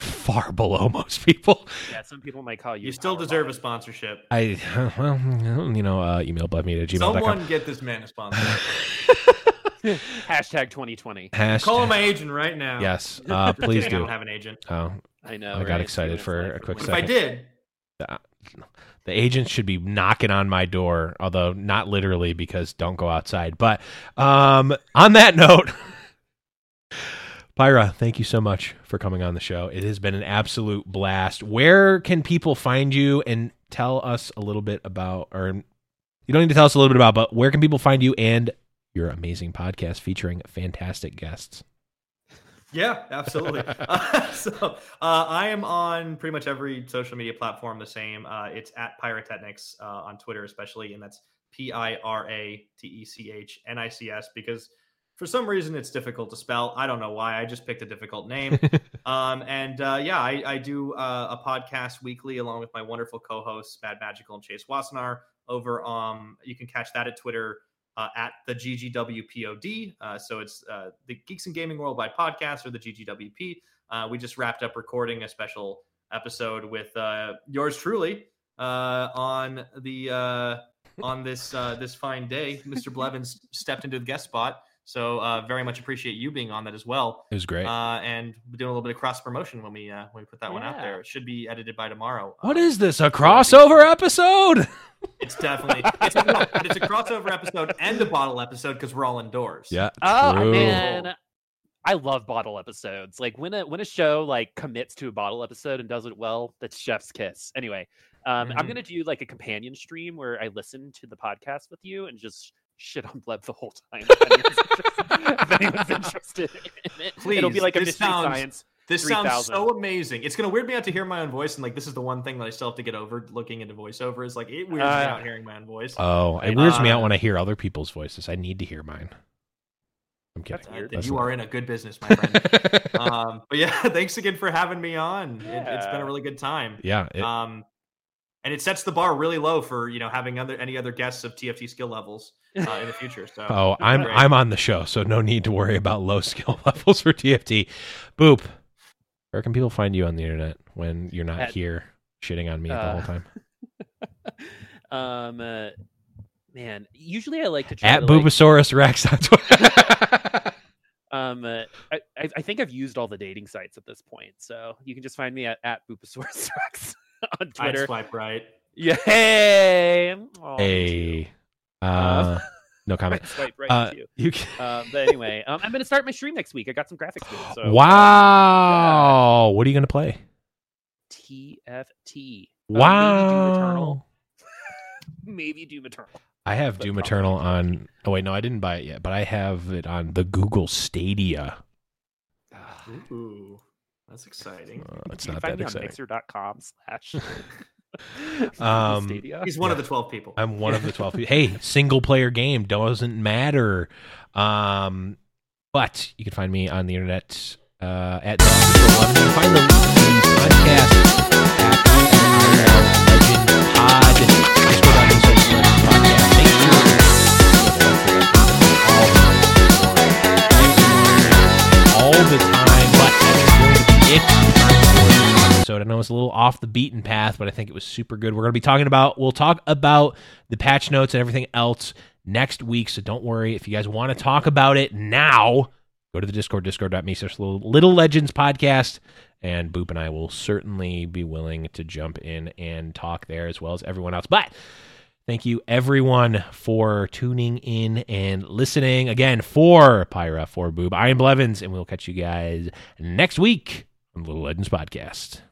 far below most people.
Yeah, some people might call you.
You still
power
deserve a sponsorship.
I well, you know, uh, email blevmeet at gmail.com.
Someone get this man a sponsor.
Hashtag 2020.
Hashtag-
Call my agent right now.
Yes, uh, please
do. I
do.
don't have an agent.
Oh,
I know.
I got excited for a quick
one-
If I
second.
did,
the agent should be knocking on my door, although not literally because don't go outside. But um, on that note, Pyra, thank you so much for coming on the show. It has been an absolute blast. Where can people find you and tell us a little bit about, or you don't need to tell us a little bit about, but where can people find you and your amazing podcast featuring fantastic guests?
Yeah, absolutely. uh, so uh, I am on pretty much every social media platform the same. Uh, it's at PiraTechnics uh, on Twitter, especially, and that's P I R A T E C H N I C S because for some reason it's difficult to spell. I don't know why. I just picked a difficult name. um, and uh, yeah, I, I do uh, a podcast weekly along with my wonderful co-hosts, Mad Magical and Chase Wassenaar. Over, um, you can catch that at Twitter uh, at the GGWPOD. Uh, so it's uh, the Geeks and Gaming Worldwide podcast or the GGWP. Uh, we just wrapped up recording a special episode with uh, yours truly uh, on the uh, on this uh, this fine day. Mr. Blevins stepped into the guest spot. So uh, very much appreciate you being on that as well.
It was great.
Uh, and we're doing a little bit of cross promotion when we uh, when we put that one out there. It should be edited by tomorrow.
what
Um,
is this? A crossover episode?
It's definitely it's a, but it's a crossover episode and a bottle episode because we're all indoors.
Yeah.
Oh
true.
man, I love bottle episodes. Like when a when a show like commits to a bottle episode and does it well, that's chef's kiss. Anyway, um, I'm
Mhm.
gonna do like a companion stream where I listen to the podcast with you and just shit on Blev the whole time. If anyone's interested, if anyone's interested in it, it'll be
Please,
like a
this
mystery
sounds-
science.
This sounds
3000.
so amazing. It's gonna weird me out to hear my own voice, and like this is the one thing that I still have to get over looking into voiceover. Is like it weirds me
Uh,
out hearing my own voice.
Oh, it weirds me out
Uh,
when I hear other people's voices. I need to hear mine. I'm kidding.
That's weird.
That's
you
not-
are in a good business, my friend. um, but yeah, thanks again for having me on. It, it's been a really good time.
yeah, it-
um, and it sets the bar really low for you know having other any other guests of TFT skill levels uh, in the future. So
oh, I'm
great.
I'm on the show, so no need to worry about low skill levels for TFT. Boop. Where can people find you on the internet when you're not
At-
here shitting on me the
Uh,
whole time?
um, uh, man, usually I like to try
At
to, like,
Rex on Twitter.
Um, uh, I, I I think I've used all the dating sites at this point, so you can just find me at at Boopasaurus Rex on Twitter.
I'd swipe right.
Yeah, hey, Aw, me too.
Hey, uh, no comment.
I'd swipe right
Uh,
too.
you can,
Um, but anyway, um, I'm gonna start my stream next week. I got some graphics to. So
wow. What are you gonna play?
TFT. Uh,
Wow.
Maybe Doom Eternal.
I have
But
Doom
probably
Eternal on. Oh wait, no, I didn't buy it yet, but I have it on the Google Stadia.
Ooh, that's exciting.
Uh, it's
you
not
can find
that
me
exciting.
on Mixer.com slash.
Um,
He's one of the twelve people.
I'm one of the 12 people. Hey, single player game doesn't matter. Um, but you can find me on the internet uh, at Dog Eleven. You can find the, the podcast at Legend Pod. Discord.me slash Legend Podcast. Make sure all the time, but that's going to be it for this episode. I know it's a little off the beaten path, but I think it was super good. We're going to be talking about, we'll talk about the patch notes and everything else next week. So don't worry. If you guys want to talk about it now, go to the Discord, discord.me little Little Legends podcast. And Boop and I will certainly be willing to jump in and talk there as well as everyone else. But Thank you, everyone, for tuning in and listening. Again, for Pyra, for Boop, I am Blevins, and we'll catch you guys next week on the Little Legends Podcast.